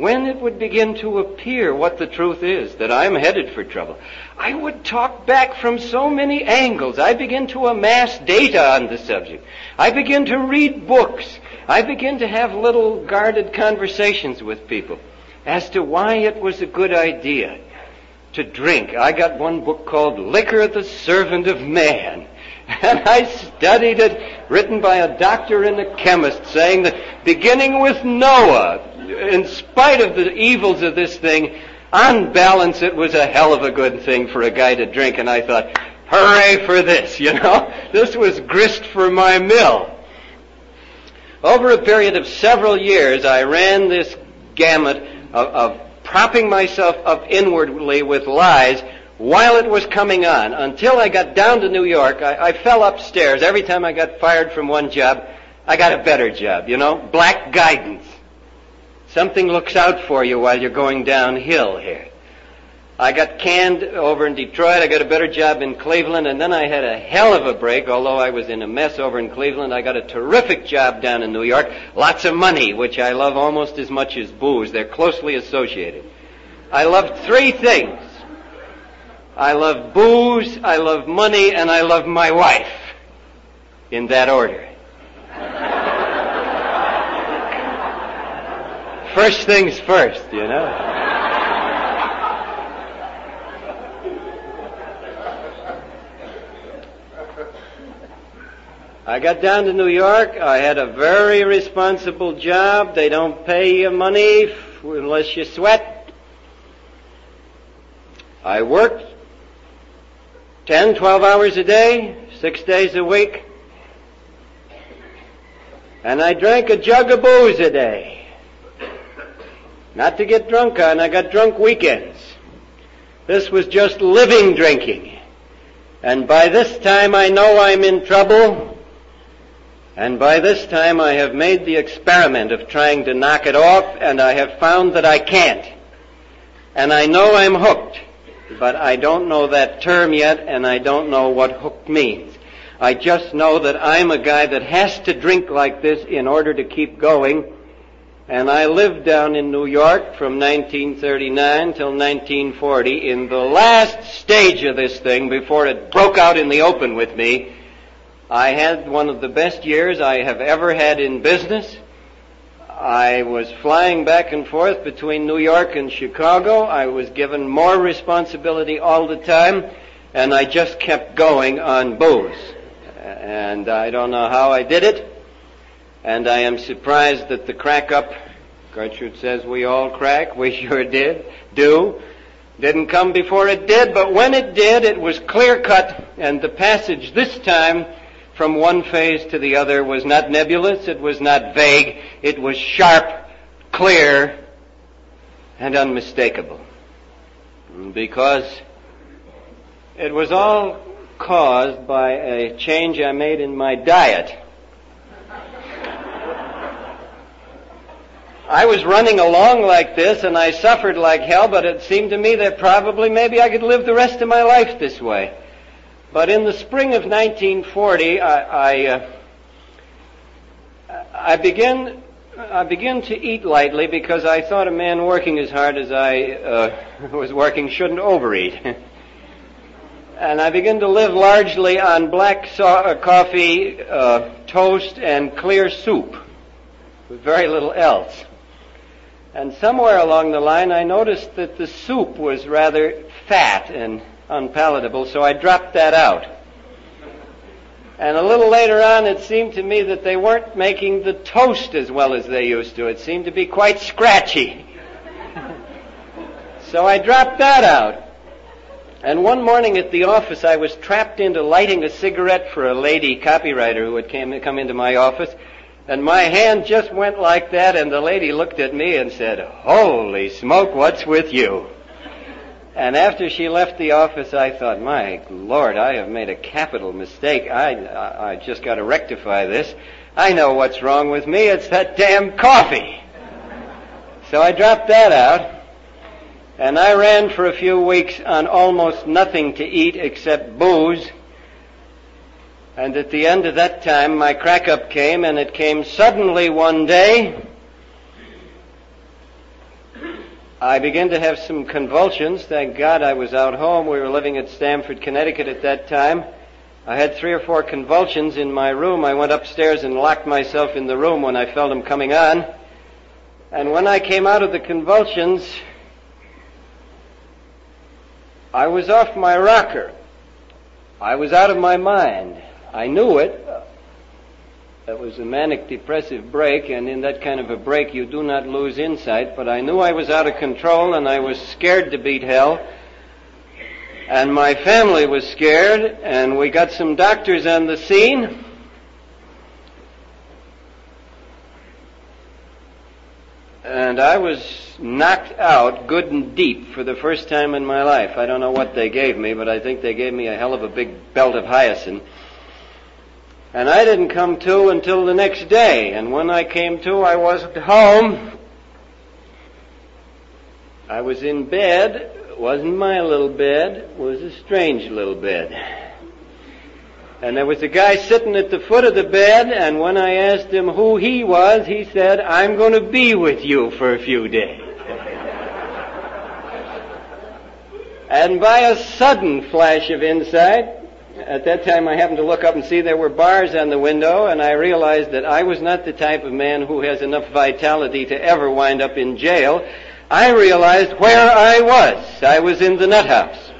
when it would begin to appear what the truth is, that I'm headed for trouble, I would talk back from so many angles. I begin to amass data on the subject. I begin to read books. I begin to have little guarded conversations with people as to why it was a good idea to drink. I got one book called Liquor the Servant of Man. And I studied it, written by a doctor and a chemist, saying that beginning with Noah, in spite of the evils of this thing, on balance, it was a hell of a good thing for a guy to drink. And I thought, hooray for this, you know? This was grist for my mill. Over a period of several years, I ran this gamut of, of propping myself up inwardly with lies while it was coming on. Until I got down to New York, I, I fell upstairs. Every time I got fired from one job, I got a better job, you know? Black guidance. Something looks out for you while you're going downhill here. I got canned over in Detroit. I got a better job in Cleveland, and then I had a hell of a break. Although I was in a mess over in Cleveland, I got a terrific job down in New York. Lots of money, which I love almost as much as booze. They're closely associated. I love three things. I love booze, I love money, and I love my wife. In that order. first things first, you know. I got down to New York. I had a very responsible job. They don't pay you money unless you sweat. I worked 10, 12 hours a day, six days a week. And I drank a jug of booze a day. Not to get drunk on, I got drunk weekends. This was just living drinking. And by this time I know I'm in trouble and by this time I have made the experiment of trying to knock it off and I have found that I can't. And I know I'm hooked, but I don't know that term yet and I don't know what hooked means. I just know that I'm a guy that has to drink like this in order to keep going. And I lived down in New York from 1939 till 1940 in the last stage of this thing before it broke out in the open with me I had one of the best years I have ever had in business. I was flying back and forth between New York and Chicago. I was given more responsibility all the time, and I just kept going on booze. And I don't know how I did it, and I am surprised that the crack up, Gertrude says we all crack, we sure did, do, didn't come before it did, but when it did, it was clear cut, and the passage this time from one phase to the other was not nebulous, it was not vague, it was sharp, clear, and unmistakable. Because it was all caused by a change I made in my diet. I was running along like this and I suffered like hell, but it seemed to me that probably maybe I could live the rest of my life this way. But in the spring of 1940, I, I, uh, I began I began to eat lightly because I thought a man working as hard as I uh, was working shouldn't overeat. and I began to live largely on black so- uh, coffee, uh, toast, and clear soup, with very little else. And somewhere along the line, I noticed that the soup was rather fat and unpalatable, so I dropped that out. And a little later on, it seemed to me that they weren't making the toast as well as they used to. It seemed to be quite scratchy. so I dropped that out. And one morning at the office, I was trapped into lighting a cigarette for a lady copywriter who had came, come into my office. And my hand just went like that, and the lady looked at me and said, Holy smoke, what's with you? And after she left the office, I thought, my Lord, I have made a capital mistake. I, I, I just got to rectify this. I know what's wrong with me. It's that damn coffee. So I dropped that out. And I ran for a few weeks on almost nothing to eat except booze. And at the end of that time, my crack up came, and it came suddenly one day. I began to have some convulsions. Thank God I was out home. We were living at Stamford, Connecticut at that time. I had three or four convulsions in my room. I went upstairs and locked myself in the room when I felt them coming on. And when I came out of the convulsions, I was off my rocker. I was out of my mind. I knew it. That was a manic depressive break, and in that kind of a break you do not lose insight, but I knew I was out of control and I was scared to beat hell. And my family was scared, and we got some doctors on the scene. And I was knocked out good and deep for the first time in my life. I don't know what they gave me, but I think they gave me a hell of a big belt of hyoscine. And I didn't come to until the next day. And when I came to, I wasn't home. I was in bed It wasn't my little bed, it was a strange little bed. And there was a guy sitting at the foot of the bed, and when I asked him who he was, he said, I'm going to be with you for a few days. and by a sudden flash of insight, at that time I happened to look up and see there were bars on the window, and I realized that I was not the type of man who has enough vitality to ever wind up in jail. I realized where I was. I was in the nut house.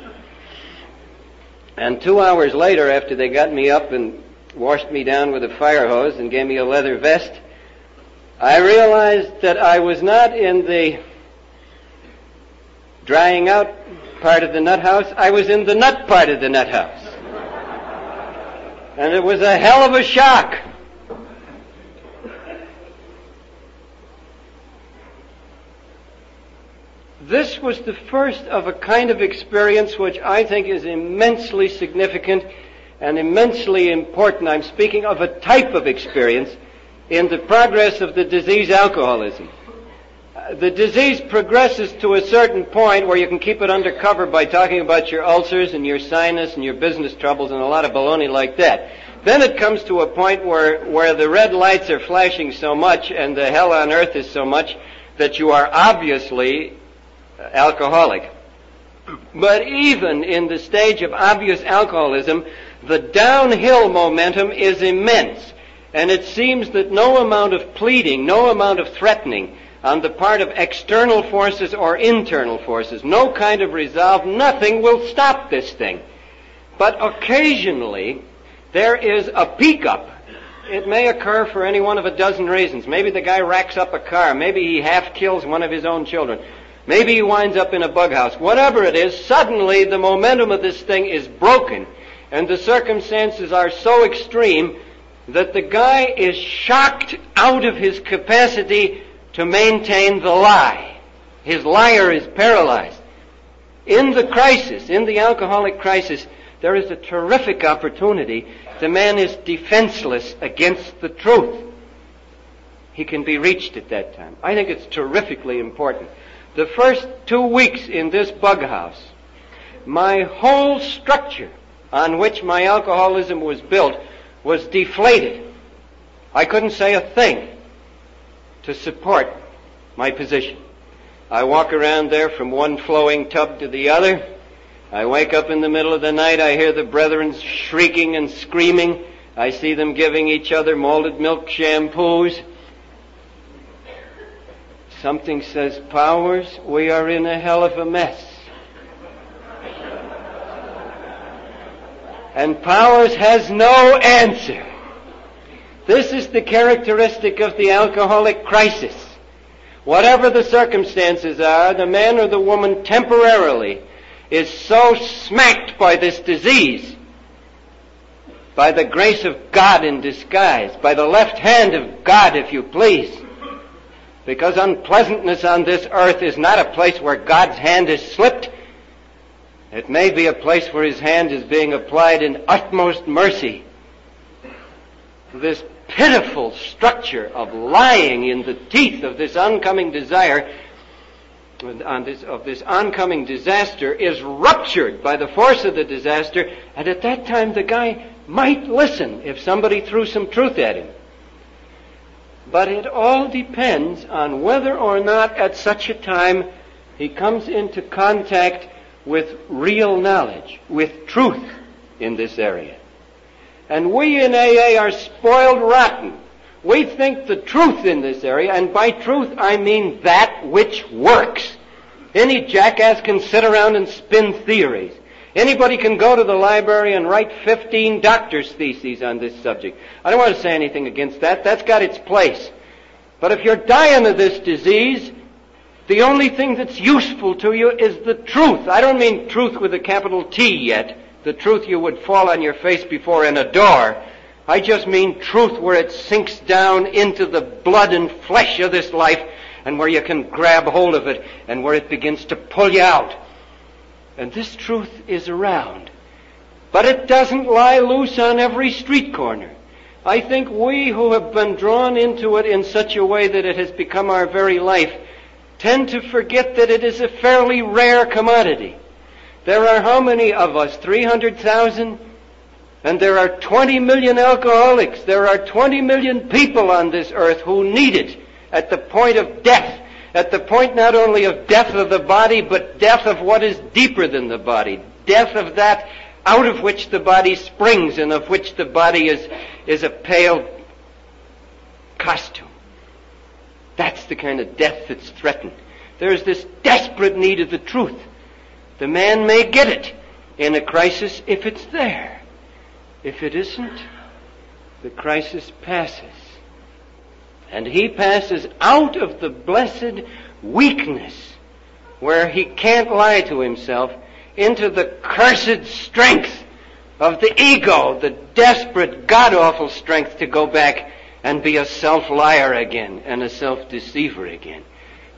And two hours later, after they got me up and washed me down with a fire hose and gave me a leather vest, I realized that I was not in the drying out part of the nut house, I was in the nut part of the nut house. And it was a hell of a shock. This was the first of a kind of experience which I think is immensely significant and immensely important. I'm speaking of a type of experience in the progress of the disease alcoholism. The disease progresses to a certain point where you can keep it under cover by talking about your ulcers and your sinus and your business troubles and a lot of baloney like that. Then it comes to a point where, where the red lights are flashing so much and the hell on earth is so much that you are obviously alcoholic. But even in the stage of obvious alcoholism, the downhill momentum is immense. And it seems that no amount of pleading, no amount of threatening on the part of external forces or internal forces, no kind of resolve, nothing will stop this thing. But occasionally, there is a peak up. It may occur for any one of a dozen reasons. Maybe the guy racks up a car. Maybe he half kills one of his own children. Maybe he winds up in a bug house. Whatever it is, suddenly the momentum of this thing is broken. And the circumstances are so extreme that the guy is shocked out of his capacity to maintain the lie. His liar is paralyzed. In the crisis, in the alcoholic crisis, there is a terrific opportunity. The man is defenseless against the truth. He can be reached at that time. I think it's terrifically important. The first two weeks in this bug house, my whole structure on which my alcoholism was built was deflated. I couldn't say a thing to support my position. I walk around there from one flowing tub to the other. I wake up in the middle of the night. I hear the brethren shrieking and screaming. I see them giving each other malted milk shampoos. Something says, Powers, we are in a hell of a mess. And Powers has no answer. This is the characteristic of the alcoholic crisis. Whatever the circumstances are, the man or the woman temporarily is so smacked by this disease, by the grace of God in disguise, by the left hand of God, if you please, because unpleasantness on this earth is not a place where God's hand is slipped. It may be a place where His hand is being applied in utmost mercy. This pitiful structure of lying in the teeth of this oncoming desire, this, of this oncoming disaster, is ruptured by the force of the disaster, and at that time the guy might listen if somebody threw some truth at him. But it all depends on whether or not at such a time he comes into contact with real knowledge, with truth in this area. And we in AA are spoiled rotten. We think the truth in this area, and by truth I mean that which works. Any jackass can sit around and spin theories. Anybody can go to the library and write 15 doctor's theses on this subject. I don't want to say anything against that. That's got its place. But if you're dying of this disease, the only thing that's useful to you is the truth. I don't mean truth with a capital T yet. The truth you would fall on your face before and adore. I just mean truth where it sinks down into the blood and flesh of this life and where you can grab hold of it and where it begins to pull you out. And this truth is around. But it doesn't lie loose on every street corner. I think we who have been drawn into it in such a way that it has become our very life tend to forget that it is a fairly rare commodity. There are how many of us? 300,000? And there are 20 million alcoholics. There are 20 million people on this earth who need it at the point of death. At the point not only of death of the body, but death of what is deeper than the body. Death of that out of which the body springs and of which the body is, is a pale costume. That's the kind of death that's threatened. There's this desperate need of the truth. The man may get it in a crisis if it's there. If it isn't, the crisis passes. And he passes out of the blessed weakness where he can't lie to himself into the cursed strength of the ego, the desperate, god-awful strength to go back and be a self-liar again and a self-deceiver again.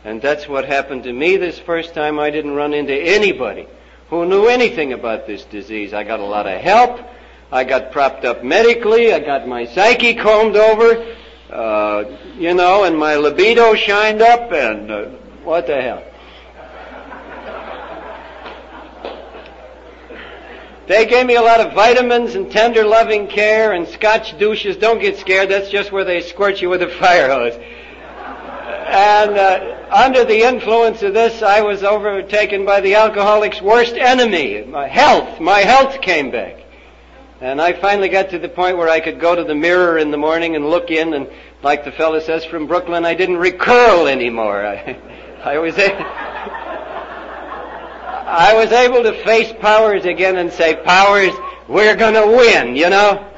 And that's what happened to me this first time. I didn't run into anybody who knew anything about this disease. I got a lot of help. I got propped up medically. I got my psyche combed over, uh, you know, and my libido shined up, and uh, what the hell? They gave me a lot of vitamins and tender loving care and scotch douches. Don't get scared. That's just where they squirt you with a fire hose. And uh, under the influence of this, I was overtaken by the alcoholic's worst enemy, my health. My health came back. And I finally got to the point where I could go to the mirror in the morning and look in, and like the fellow says from Brooklyn, I didn't recurl anymore. I, I was able, was able to face powers again and say, powers, we're gonna win, you know?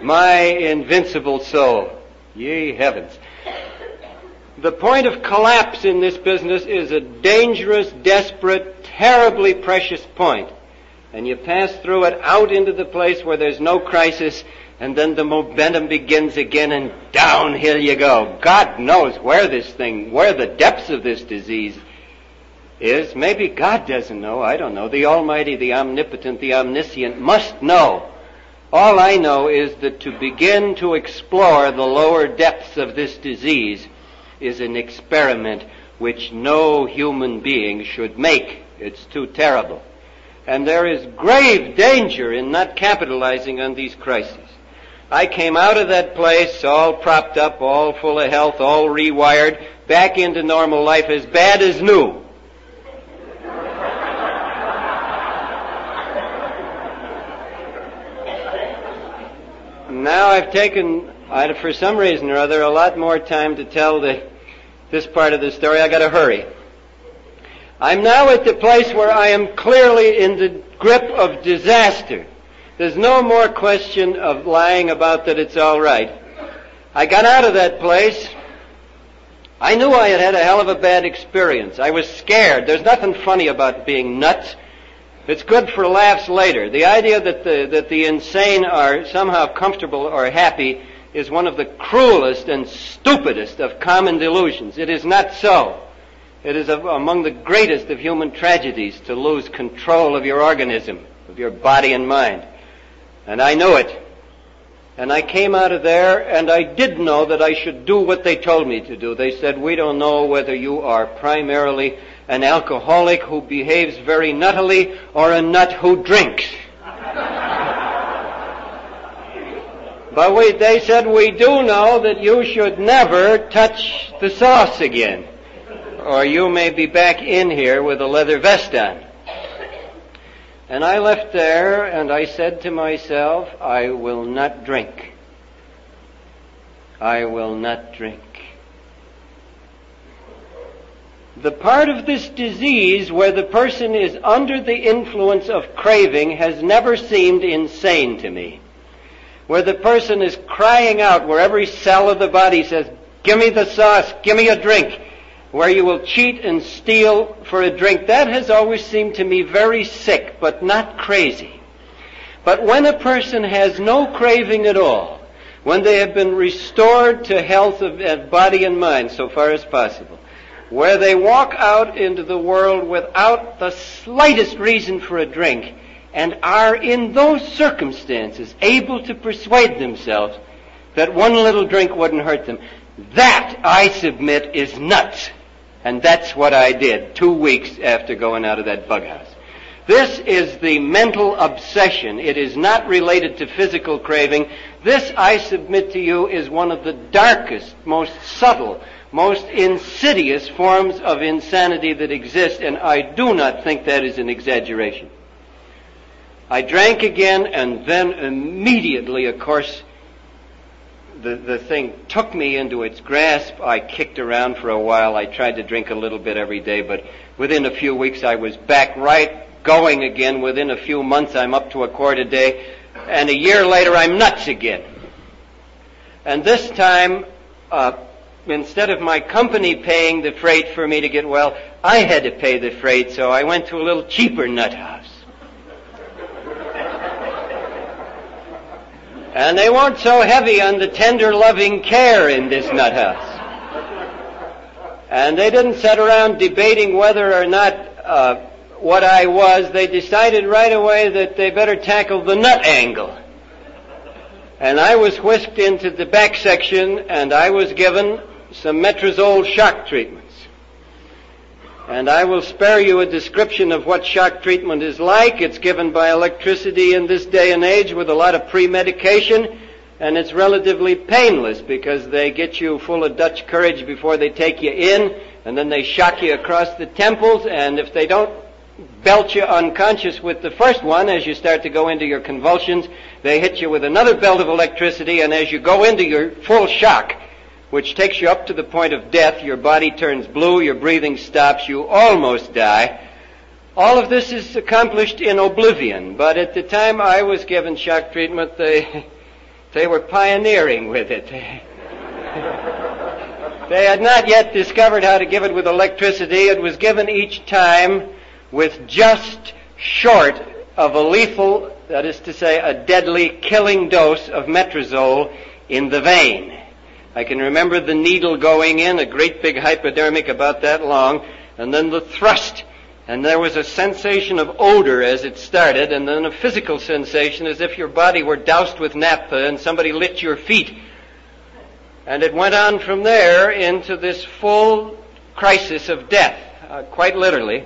My invincible soul. Ye heavens. The point of collapse in this business is a dangerous, desperate, terribly precious point and you pass through it out into the place where there's no crisis, and then the momentum begins again and downhill you go. God knows where this thing, where the depths of this disease is. Maybe God doesn't know. I don't know. The Almighty, the Omnipotent, the Omniscient must know. All I know is that to begin to explore the lower depths of this disease is an experiment which no human being should make. It's too terrible. And there is grave danger in not capitalizing on these crises. I came out of that place all propped up, all full of health, all rewired, back into normal life as bad as new. Now I've taken, for some reason or other, a lot more time to tell the, this part of the story. I gotta hurry. I'm now at the place where I am clearly in the grip of disaster. There's no more question of lying about that it's all right. I got out of that place. I knew I had had a hell of a bad experience. I was scared. There's nothing funny about being nuts. It's good for laughs later. The idea that the, that the insane are somehow comfortable or happy is one of the cruelest and stupidest of common delusions. It is not so. It is among the greatest of human tragedies to lose control of your organism, of your body and mind. And I knew it. And I came out of there and I did know that I should do what they told me to do. They said, we don't know whether you are primarily an alcoholic who behaves very nuttily or a nut who drinks. but we, they said, we do know that you should never touch the sauce again or you may be back in here with a leather vest on. And I left there and I said to myself, I will not drink. I will not drink. The part of this disease where the person is under the influence of craving has never seemed insane to me. Where the person is crying out, where every cell of the body says, give me the sauce, give me a drink, where you will cheat and steal for a drink, that has always seemed to me very sick, but not crazy. But when a person has no craving at all, when they have been restored to health of body and mind so far as possible, where they walk out into the world without the slightest reason for a drink, and are in those circumstances able to persuade themselves that one little drink wouldn't hurt them, That, I submit, is nuts. And that's what I did two weeks after going out of that bug house. This is the mental obsession. It is not related to physical craving. This, I submit to you, is one of the darkest, most subtle, most insidious forms of insanity that exist, and I do not think that is an exaggeration. I drank again, and then immediately, of course, the, the thing took me into its grasp. I kicked around for a while. I tried to drink a little bit every day, but within a few weeks I was back right going again. Within a few months I'm up to a quart a day. And a year later I'm nuts again. And this time, uh, instead of my company paying the freight for me to get well, I had to pay the freight, so I went to a little cheaper nut house. And they weren't so heavy on the tender loving care in this nut house. And they didn't sit around debating whether or not uh, what I was. They decided right away that they better tackle the nut angle. And I was whisked into the back section and I was given some metrazole shock treatments. And I will spare you a description of what shock treatment is like. It's given by electricity in this day and age with a lot of pre-medication, and it's relatively painless because they get you full of Dutch courage before they take you in, and then they shock you across the temples, and if they don't belt you unconscious with the first one as you start to go into your convulsions, they hit you with another belt of electricity, and as you go into your full shock, which takes you up to the point of death. Your body turns blue, your breathing stops, you almost die. All of this is accomplished in oblivion, but at the time I was given shock treatment, they, they were pioneering with it. they had not yet discovered how to give it with electricity. It was given each time with just short of a lethal, that is to say, a deadly killing dose of metrazole in the vein. I can remember the needle going in, a great big hypodermic about that long, and then the thrust. And there was a sensation of odor as it started, and then a physical sensation as if your body were doused with naphtha and somebody lit your feet. And it went on from there into this full crisis of death, uh, quite literally.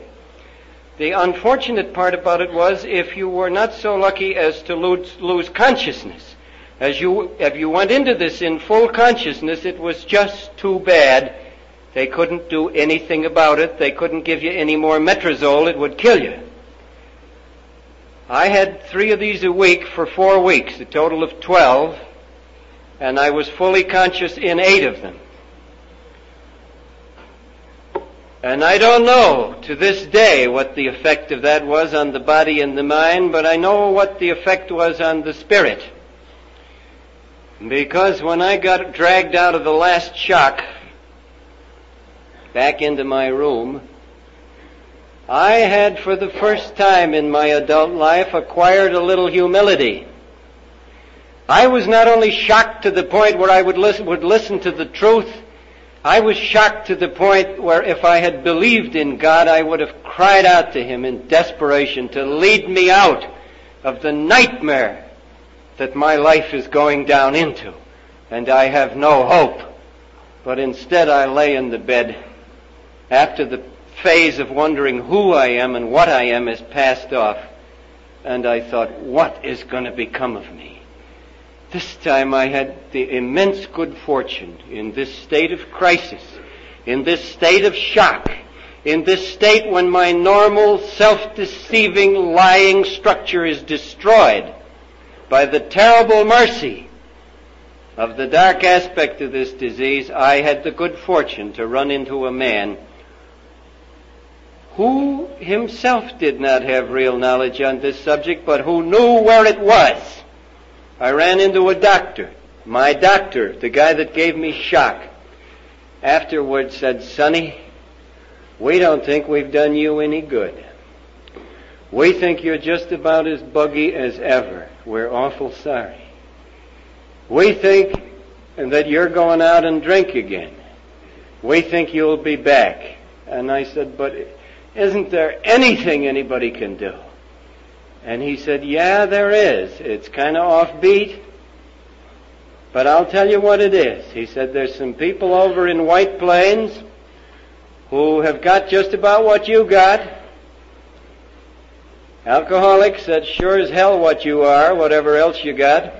The unfortunate part about it was if you were not so lucky as to lose, lose consciousness, as you, if you went into this in full consciousness, it was just too bad. They couldn't do anything about it. They couldn't give you any more metrazole. It would kill you. I had three of these a week for four weeks, a total of twelve, and I was fully conscious in eight of them. And I don't know to this day what the effect of that was on the body and the mind, but I know what the effect was on the spirit. Because when I got dragged out of the last shock back into my room, I had for the first time in my adult life acquired a little humility. I was not only shocked to the point where I would listen, would listen to the truth, I was shocked to the point where if I had believed in God, I would have cried out to Him in desperation to lead me out of the nightmare that my life is going down into, and I have no hope. But instead I lay in the bed after the phase of wondering who I am and what I am has passed off, and I thought, what is going to become of me? This time I had the immense good fortune in this state of crisis, in this state of shock, in this state when my normal self-deceiving lying structure is destroyed, by the terrible mercy of the dark aspect of this disease, I had the good fortune to run into a man who himself did not have real knowledge on this subject, but who knew where it was. I ran into a doctor. My doctor, the guy that gave me shock, afterwards said, Sonny, we don't think we've done you any good. We think you're just about as buggy as ever. We're awful sorry. We think that you're going out and drink again. We think you'll be back. And I said, but isn't there anything anybody can do? And he said, yeah, there is. It's kind of offbeat. But I'll tell you what it is. He said there's some people over in White Plains who have got just about what you got. Alcoholics, that's sure as hell what you are, whatever else you got.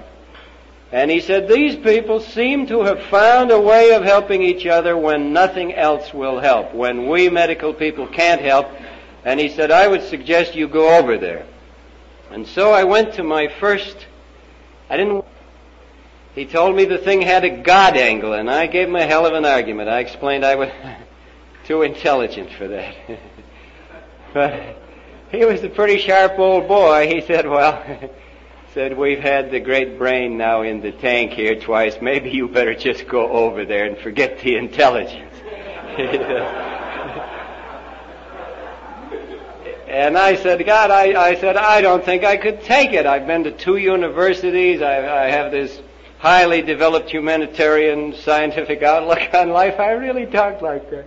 And he said these people seem to have found a way of helping each other when nothing else will help, when we medical people can't help. And he said, I would suggest you go over there. And so I went to my first, I didn't, he told me the thing had a God angle, and I gave him a hell of an argument. I explained I was too intelligent for that. but he was a pretty sharp old boy. He said, well, said, we've had the great brain now in the tank here twice. Maybe you better just go over there and forget the intelligence. And I said, God, I, I said, I don't think I could take it. I've been to two universities. I, I have this highly developed humanitarian scientific outlook on life. I really talk like that.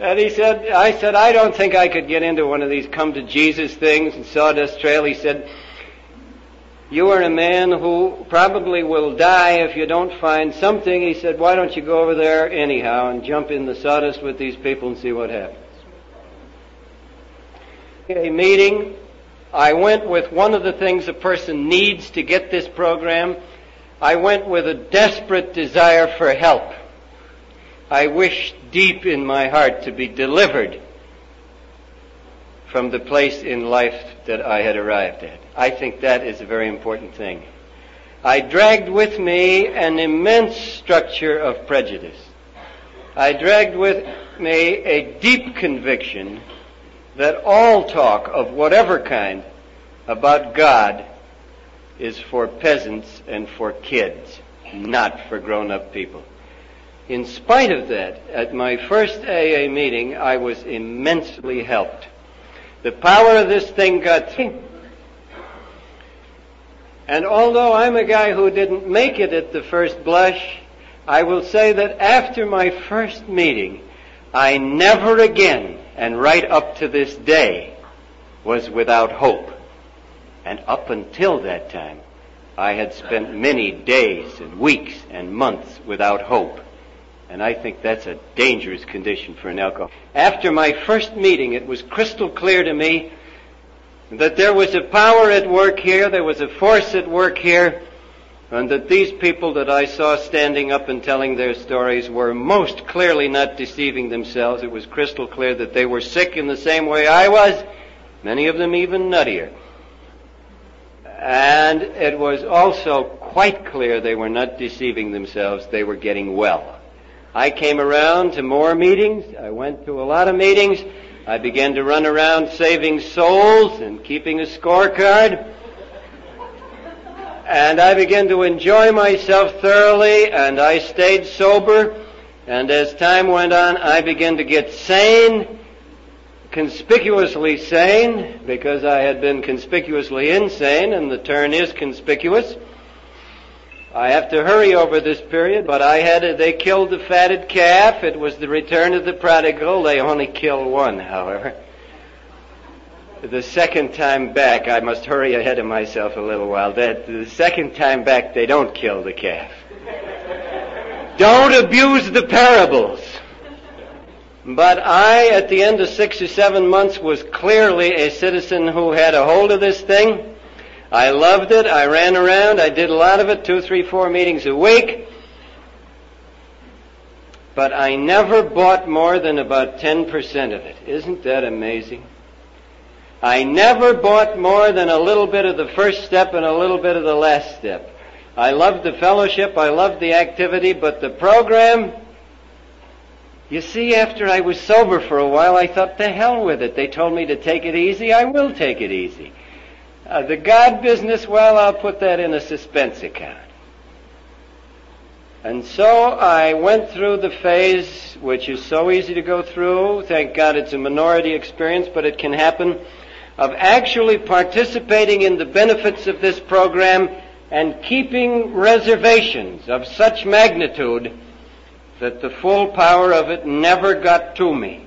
And he said, I said, I don't think I could get into one of these come to Jesus things and sawdust trail. He said, you are a man who probably will die if you don't find something. He said, why don't you go over there anyhow and jump in the sawdust with these people and see what happens a meeting. I went with one of the things a person needs to get this program. I went with a desperate desire for help. I wished deep in my heart to be delivered from the place in life that I had arrived at. I think that is a very important thing. I dragged with me an immense structure of prejudice. I dragged with me a deep conviction that all talk of whatever kind about God is for peasants and for kids, not for grown up people. In spite of that, at my first AA meeting, I was immensely helped. The power of this thing got through. and although I'm a guy who didn't make it at the first blush, I will say that after my first meeting, I never again and right up to this day was without hope. And up until that time, I had spent many days and weeks and months without hope. And I think that's a dangerous condition for an alcoholic. After my first meeting, it was crystal clear to me that there was a power at work here, there was a force at work here and that these people that I saw standing up and telling their stories were most clearly not deceiving themselves. It was crystal clear that they were sick in the same way I was, many of them even nuttier. And it was also quite clear they were not deceiving themselves, they were getting well. I came around to more meetings, I went to a lot of meetings, I began to run around saving souls and keeping a scorecard. And I began to enjoy myself thoroughly, and I stayed sober. And as time went on, I began to get sane, conspicuously sane, because I had been conspicuously insane, and the turn is conspicuous. I have to hurry over this period, but I had, a, they killed the fatted calf. It was the return of the prodigal. They only killed one, however the second time back, I must hurry ahead of myself a little while. That the second time back, they don't kill the calf. don't abuse the parables. But I, at the end of six or seven months, was clearly a citizen who had a hold of this thing. I loved it. I ran around. I did a lot of it, two, three, four meetings a week. But I never bought more than about 10% of it. Isn't that amazing? I never bought more than a little bit of the first step and a little bit of the last step. I loved the fellowship, I loved the activity, but the program, you see, after I was sober for a while, I thought, the hell with it. They told me to take it easy, I will take it easy. Uh, the God business, well, I'll put that in a suspense account. And so I went through the phase, which is so easy to go through. Thank God it's a minority experience, but it can happen of actually participating in the benefits of this program and keeping reservations of such magnitude that the full power of it never got to me.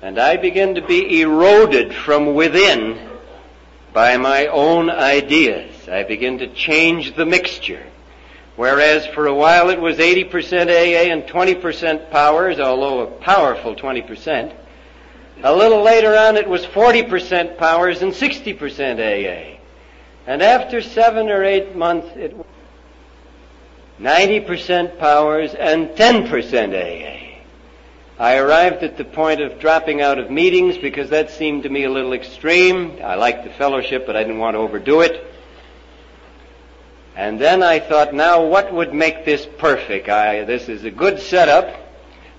And I began to be eroded from within by my own ideas. I begin to change the mixture. Whereas for a while it was 80% AA and 20% powers, although a powerful 20%. A little later on it was 40% powers and 60% AA. And after seven or eight months it was 90% powers and 10% AA. I arrived at the point of dropping out of meetings because that seemed to me a little extreme. I liked the fellowship, but I didn't want to overdo it. And then I thought, now what would make this perfect? I, this is a good setup,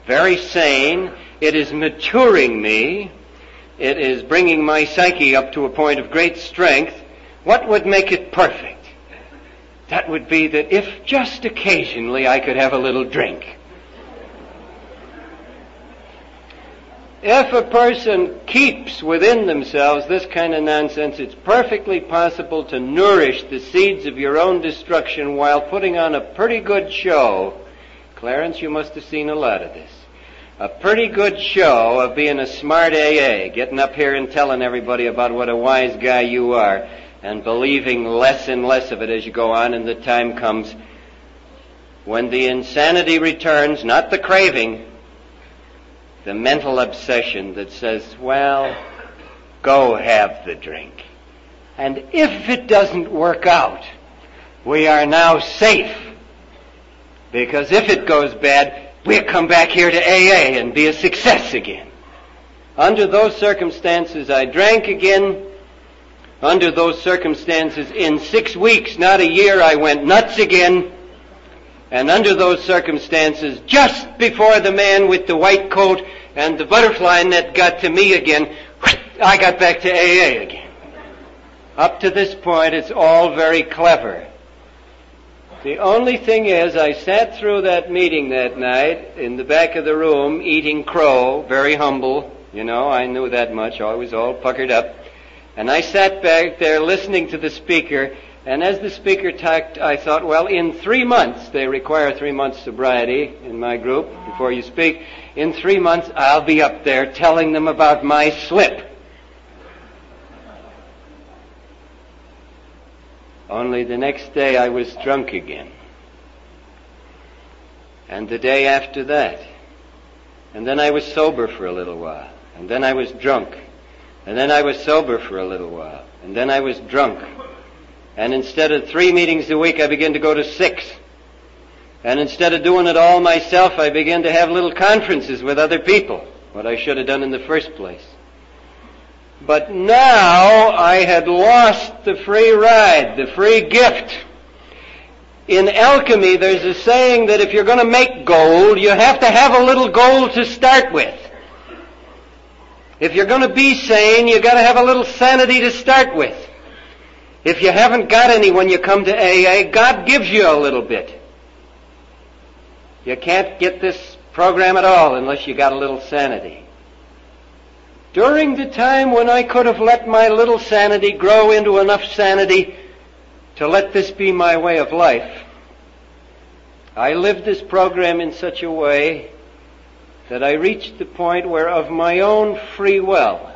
very sane. It is maturing me. It is bringing my psyche up to a point of great strength. What would make it perfect? That would be that if just occasionally I could have a little drink. If a person keeps within themselves this kind of nonsense, it's perfectly possible to nourish the seeds of your own destruction while putting on a pretty good show. Clarence, you must have seen a lot of this. A pretty good show of being a smart AA, getting up here and telling everybody about what a wise guy you are, and believing less and less of it as you go on, and the time comes when the insanity returns, not the craving, the mental obsession that says, well, go have the drink. And if it doesn't work out, we are now safe. Because if it goes bad, we'll come back here to AA and be a success again. Under those circumstances, I drank again. Under those circumstances, in six weeks, not a year, I went nuts again. And under those circumstances, just before the man with the white coat and the butterfly net got to me again, I got back to AA again. Up to this point, it's all very clever. The only thing is, I sat through that meeting that night in the back of the room eating crow, very humble. You know, I knew that much. I was all puckered up. And I sat back there listening to the speaker, and as the speaker talked, I thought, well, in three months, they require three months sobriety in my group before you speak. In three months, I'll be up there telling them about my slip. Only the next day I was drunk again. And the day after that. And then I was sober for a little while. And then I was drunk. And then I was sober for a little while. And then I was drunk. And instead of three meetings a week, I begin to go to six. And instead of doing it all myself, I begin to have little conferences with other people, what I should have done in the first place. But now I had lost the free ride, the free gift. In alchemy, there's a saying that if you're going to make gold, you have to have a little gold to start with. If you're going to be sane, you've got to have a little sanity to start with. If you haven't got any when you come to AA, God gives you a little bit. You can't get this program at all unless you got a little sanity. During the time when I could have let my little sanity grow into enough sanity to let this be my way of life, I lived this program in such a way that I reached the point where of my own free will,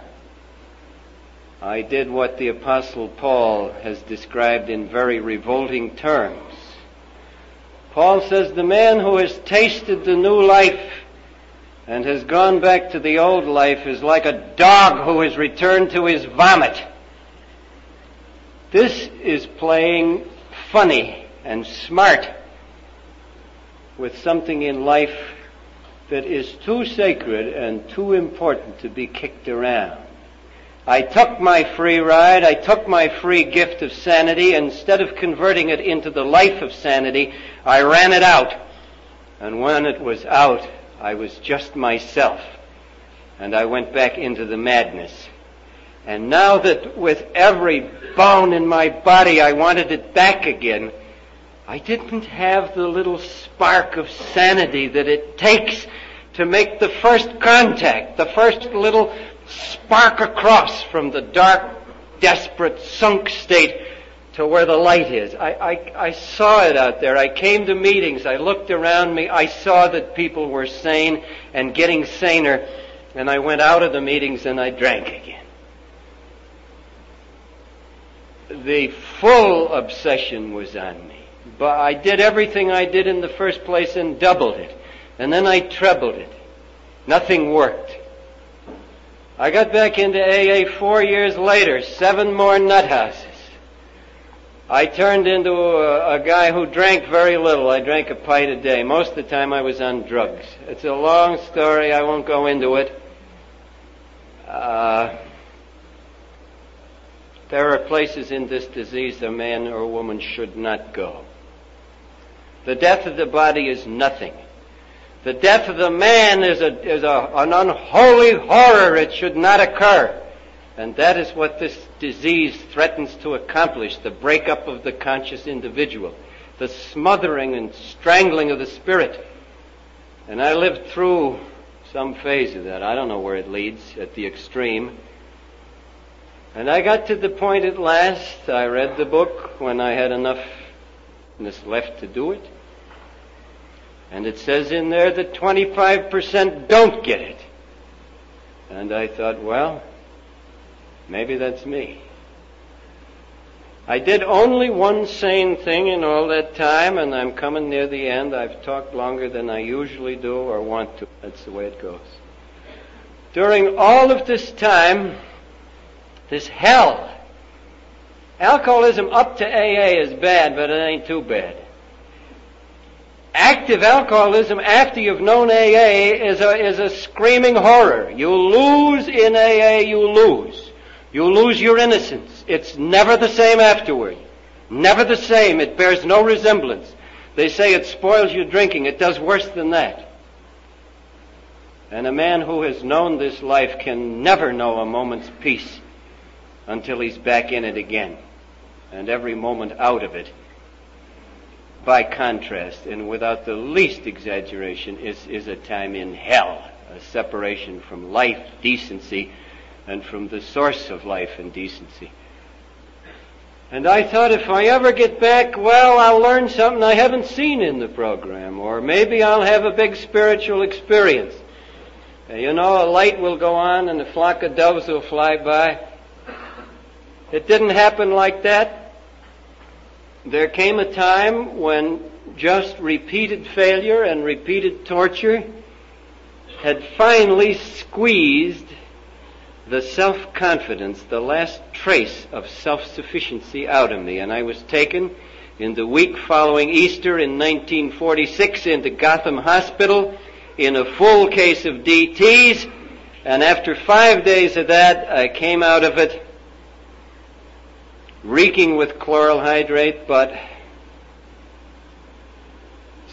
I did what the apostle Paul has described in very revolting terms. Paul says the man who has tasted the new life and has gone back to the old life is like a dog who has returned to his vomit. This is playing funny and smart with something in life that is too sacred and too important to be kicked around. I took my free ride, I took my free gift of sanity, instead of converting it into the life of sanity, I ran it out. And when it was out, I was just myself. And I went back into the madness. And now that with every bone in my body I wanted it back again, I didn't have the little spark of sanity that it takes to make the first contact, the first little spark across from the dark, desperate, sunk state to where the light is. I, I, I saw it out there. I came to meetings. I looked around me. I saw that people were sane and getting saner. And I went out of the meetings and I drank again. the full obsession was on me. But I did everything I did in the first place and doubled it. And then I trebled it. Nothing worked. I got back into AA four years later, seven more nut houses. I turned into a, a, guy who drank very little. I drank a pint a day. Most of the time I was on drugs. It's a long story. I won't go into it. Uh, there are places in this disease a man or a woman should not go. The death of the body is nothing. The death of the man is, a, is a, an unholy horror. It should not occur. And that is what this disease threatens to accomplish, the breakup of the conscious individual, the smothering and strangling of the spirit. And I lived through some phase of that. I don't know where it leads at the extreme. And I got to the point at last, I read the book when I had enoughness left to do it. And it says in there that 25% don't get it. And I thought, well, maybe that's me. I did only one sane thing in all that time, and I'm coming near the end. I've talked longer than I usually do or want to. That's the way it goes. During all of this time, this hell, alcoholism up to AA is bad, but it ain't too bad active alcoholism after you've known AA is a, is a screaming horror. You lose in AA, you lose. You lose your innocence. It's never the same afterward. Never the same. It bears no resemblance. They say it spoils your drinking. It does worse than that. And a man who has known this life can never know a moment's peace until he's back in it again. And every moment out of it by contrast, and without the least exaggeration, is, is a time in hell, a separation from life, decency, and from the source of life and decency. And I thought if I ever get back, well, I'll learn something I haven't seen in the program, or maybe I'll have a big spiritual experience. You know, a light will go on and a flock of doves will fly by. It didn't happen like that. There came a time when just repeated failure and repeated torture had finally squeezed the self-confidence, the last trace of self-sufficiency out of me. And I was taken in the week following Easter in 1946 into Gotham Hospital in a full case of DTs. And after five days of that, I came out of it reeking with chloral hydrate, but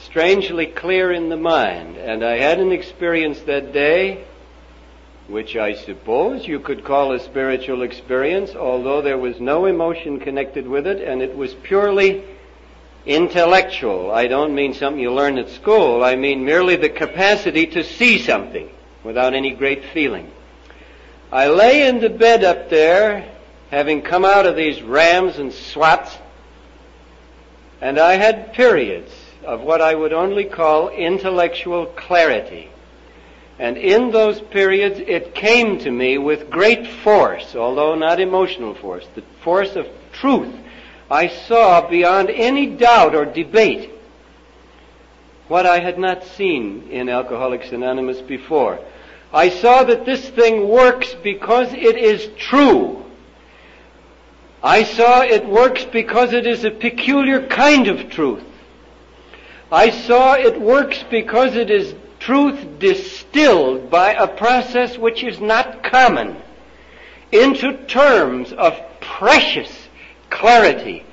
strangely clear in the mind. And I had an experience that day, which I suppose you could call a spiritual experience, although there was no emotion connected with it, and it was purely intellectual. I don't mean something you learn at school. I mean merely the capacity to see something without any great feeling. I lay in the bed up there having come out of these rams and swats, and I had periods of what I would only call intellectual clarity. And in those periods, it came to me with great force, although not emotional force, the force of truth. I saw beyond any doubt or debate what I had not seen in Alcoholics Anonymous before. I saw that this thing works because it is true. I saw it works because it is a peculiar kind of truth. I saw it works because it is truth distilled by a process which is not common into terms of precious clarity,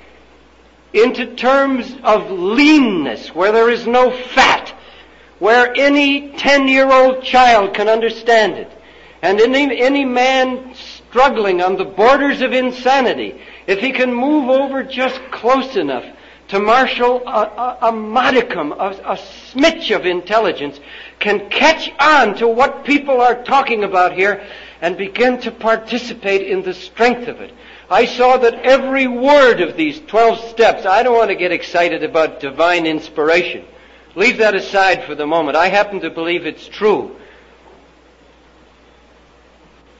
into terms of leanness where there is no fat, where any 10 year old child can understand it, and any, any man struggling on the borders of insanity, if he can move over just close enough to marshal a, a, a modicum, a, a smidge of intelligence, can catch on to what people are talking about here and begin to participate in the strength of it. I saw that every word of these 12 steps, I don't want to get excited about divine inspiration. Leave that aside for the moment. I happen to believe it's true.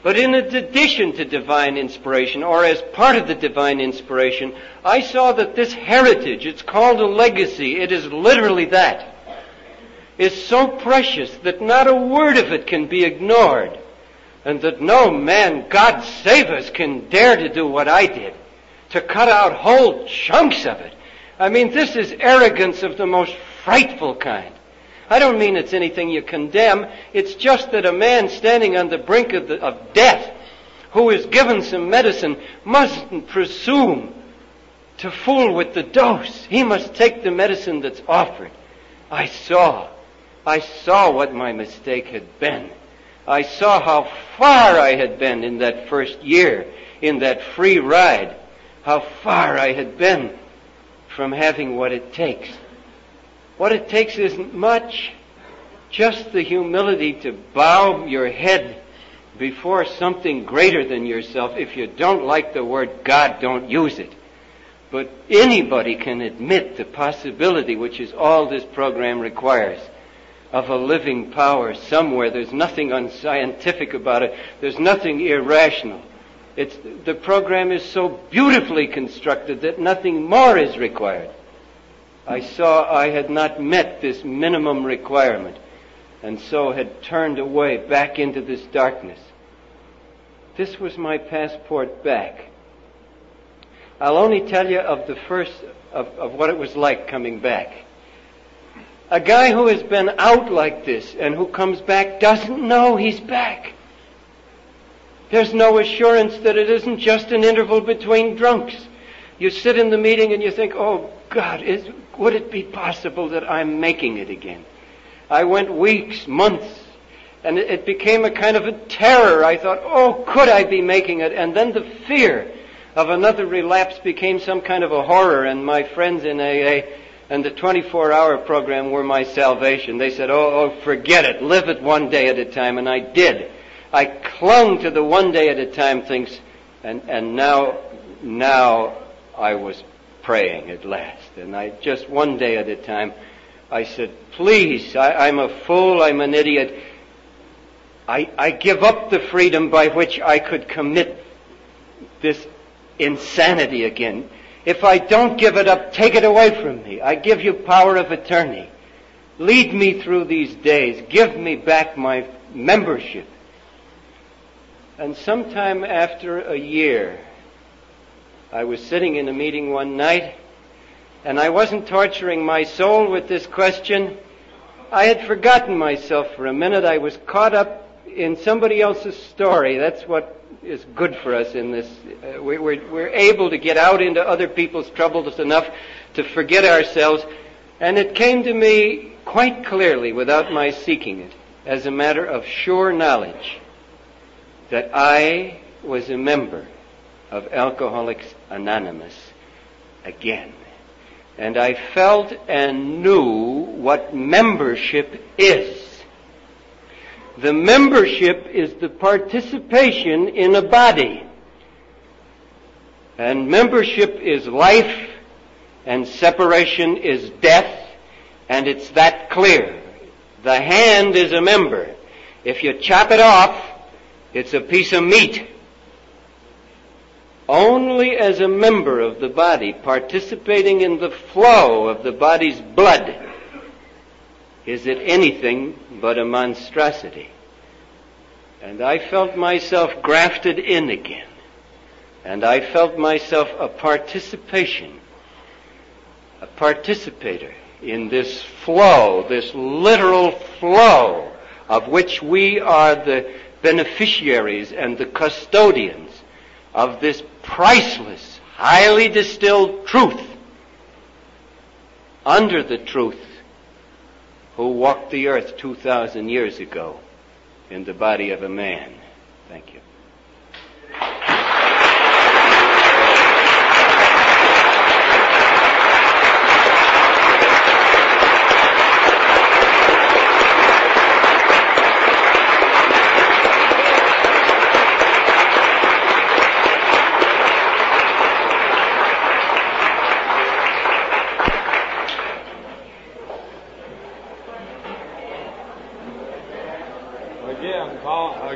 But in addition to divine inspiration, or as part of the divine inspiration, I saw that this heritage, it's called a legacy, it is literally that, is so precious that not a word of it can be ignored. And that no man, God save us, can dare to do what I did. To cut out whole chunks of it. I mean, this is arrogance of the most frightful kind. I don't mean it's anything you condemn. It's just that a man standing on the brink of, the, of death, who is given some medicine, mustn't presume to fool with the dose. He must take the medicine that's offered. I saw. I saw what my mistake had been. I saw how far I had been in that first year, in that free ride. How far I had been from having what it takes. What it takes isn't much. Just the humility to bow your head before something greater than yourself. If you don't like the word God, don't use it. But anybody can admit the possibility, which is all this program requires, of a living power somewhere. There's nothing unscientific about it. There's nothing irrational. It's, the program is so beautifully constructed that nothing more is required. I saw I had not met this minimum requirement and so had turned away back into this darkness. This was my passport back. I'll only tell you of the first, of, of what it was like coming back. A guy who has been out like this and who comes back doesn't know he's back. There's no assurance that it isn't just an interval between drunks. You sit in the meeting and you think, oh God, is, would it be possible that I'm making it again? I went weeks, months, and it, became a kind of a terror. I thought, oh, could I be making it? And then the fear of another relapse became some kind of a horror, and my friends in AA and the 24 hour program were my salvation. They said, oh, oh, forget it. Live it one day at a time. And I did. I clung to the one day at a time things, and, and now, now I was praying at last. And I just one day at a time, I said, please, I, am a fool, I'm an idiot. I, I give up the freedom by which I could commit this insanity again. If I don't give it up, take it away from me. I give you power of attorney. Lead me through these days. Give me back my membership. And sometime after a year, I was sitting in a meeting one night, and I wasn't torturing my soul with this question. I had forgotten myself for a minute. I was caught up in somebody else's story. That's what is good for us in this. Uh, we, we're, we're able to get out into other people's troubles enough to forget ourselves. And it came to me quite clearly, without my seeking it, as a matter of sure knowledge, that I was a member of Alcoholics Anonymous again. And I felt and knew what membership is. The membership is the participation in a body. And membership is life, and separation is death, and it's that clear. The hand is a member. If you chop it off, it's a piece of meat. Only as a member of the body, participating in the flow of the body's blood, is it anything but a monstrosity. And I felt myself grafted in again. And I felt myself a participation, a participator in this flow, this literal flow of which we are the beneficiaries and the custodians of this priceless, highly distilled truth under the truth who walked the earth 2,000 years ago in the body of a man. Thank you.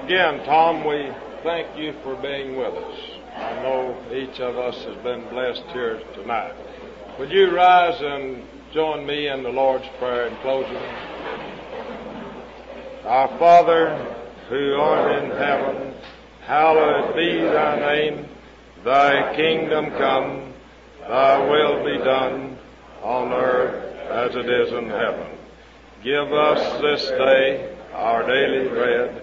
Again, Tom, we thank you for being with us. I know each of us has been blessed here tonight. Would you rise and join me in the Lord's Prayer in closing? Our Father, who art in heaven, hallowed be thy name. Thy kingdom come, thy will be done on earth as it is in heaven. Give us this day our daily bread,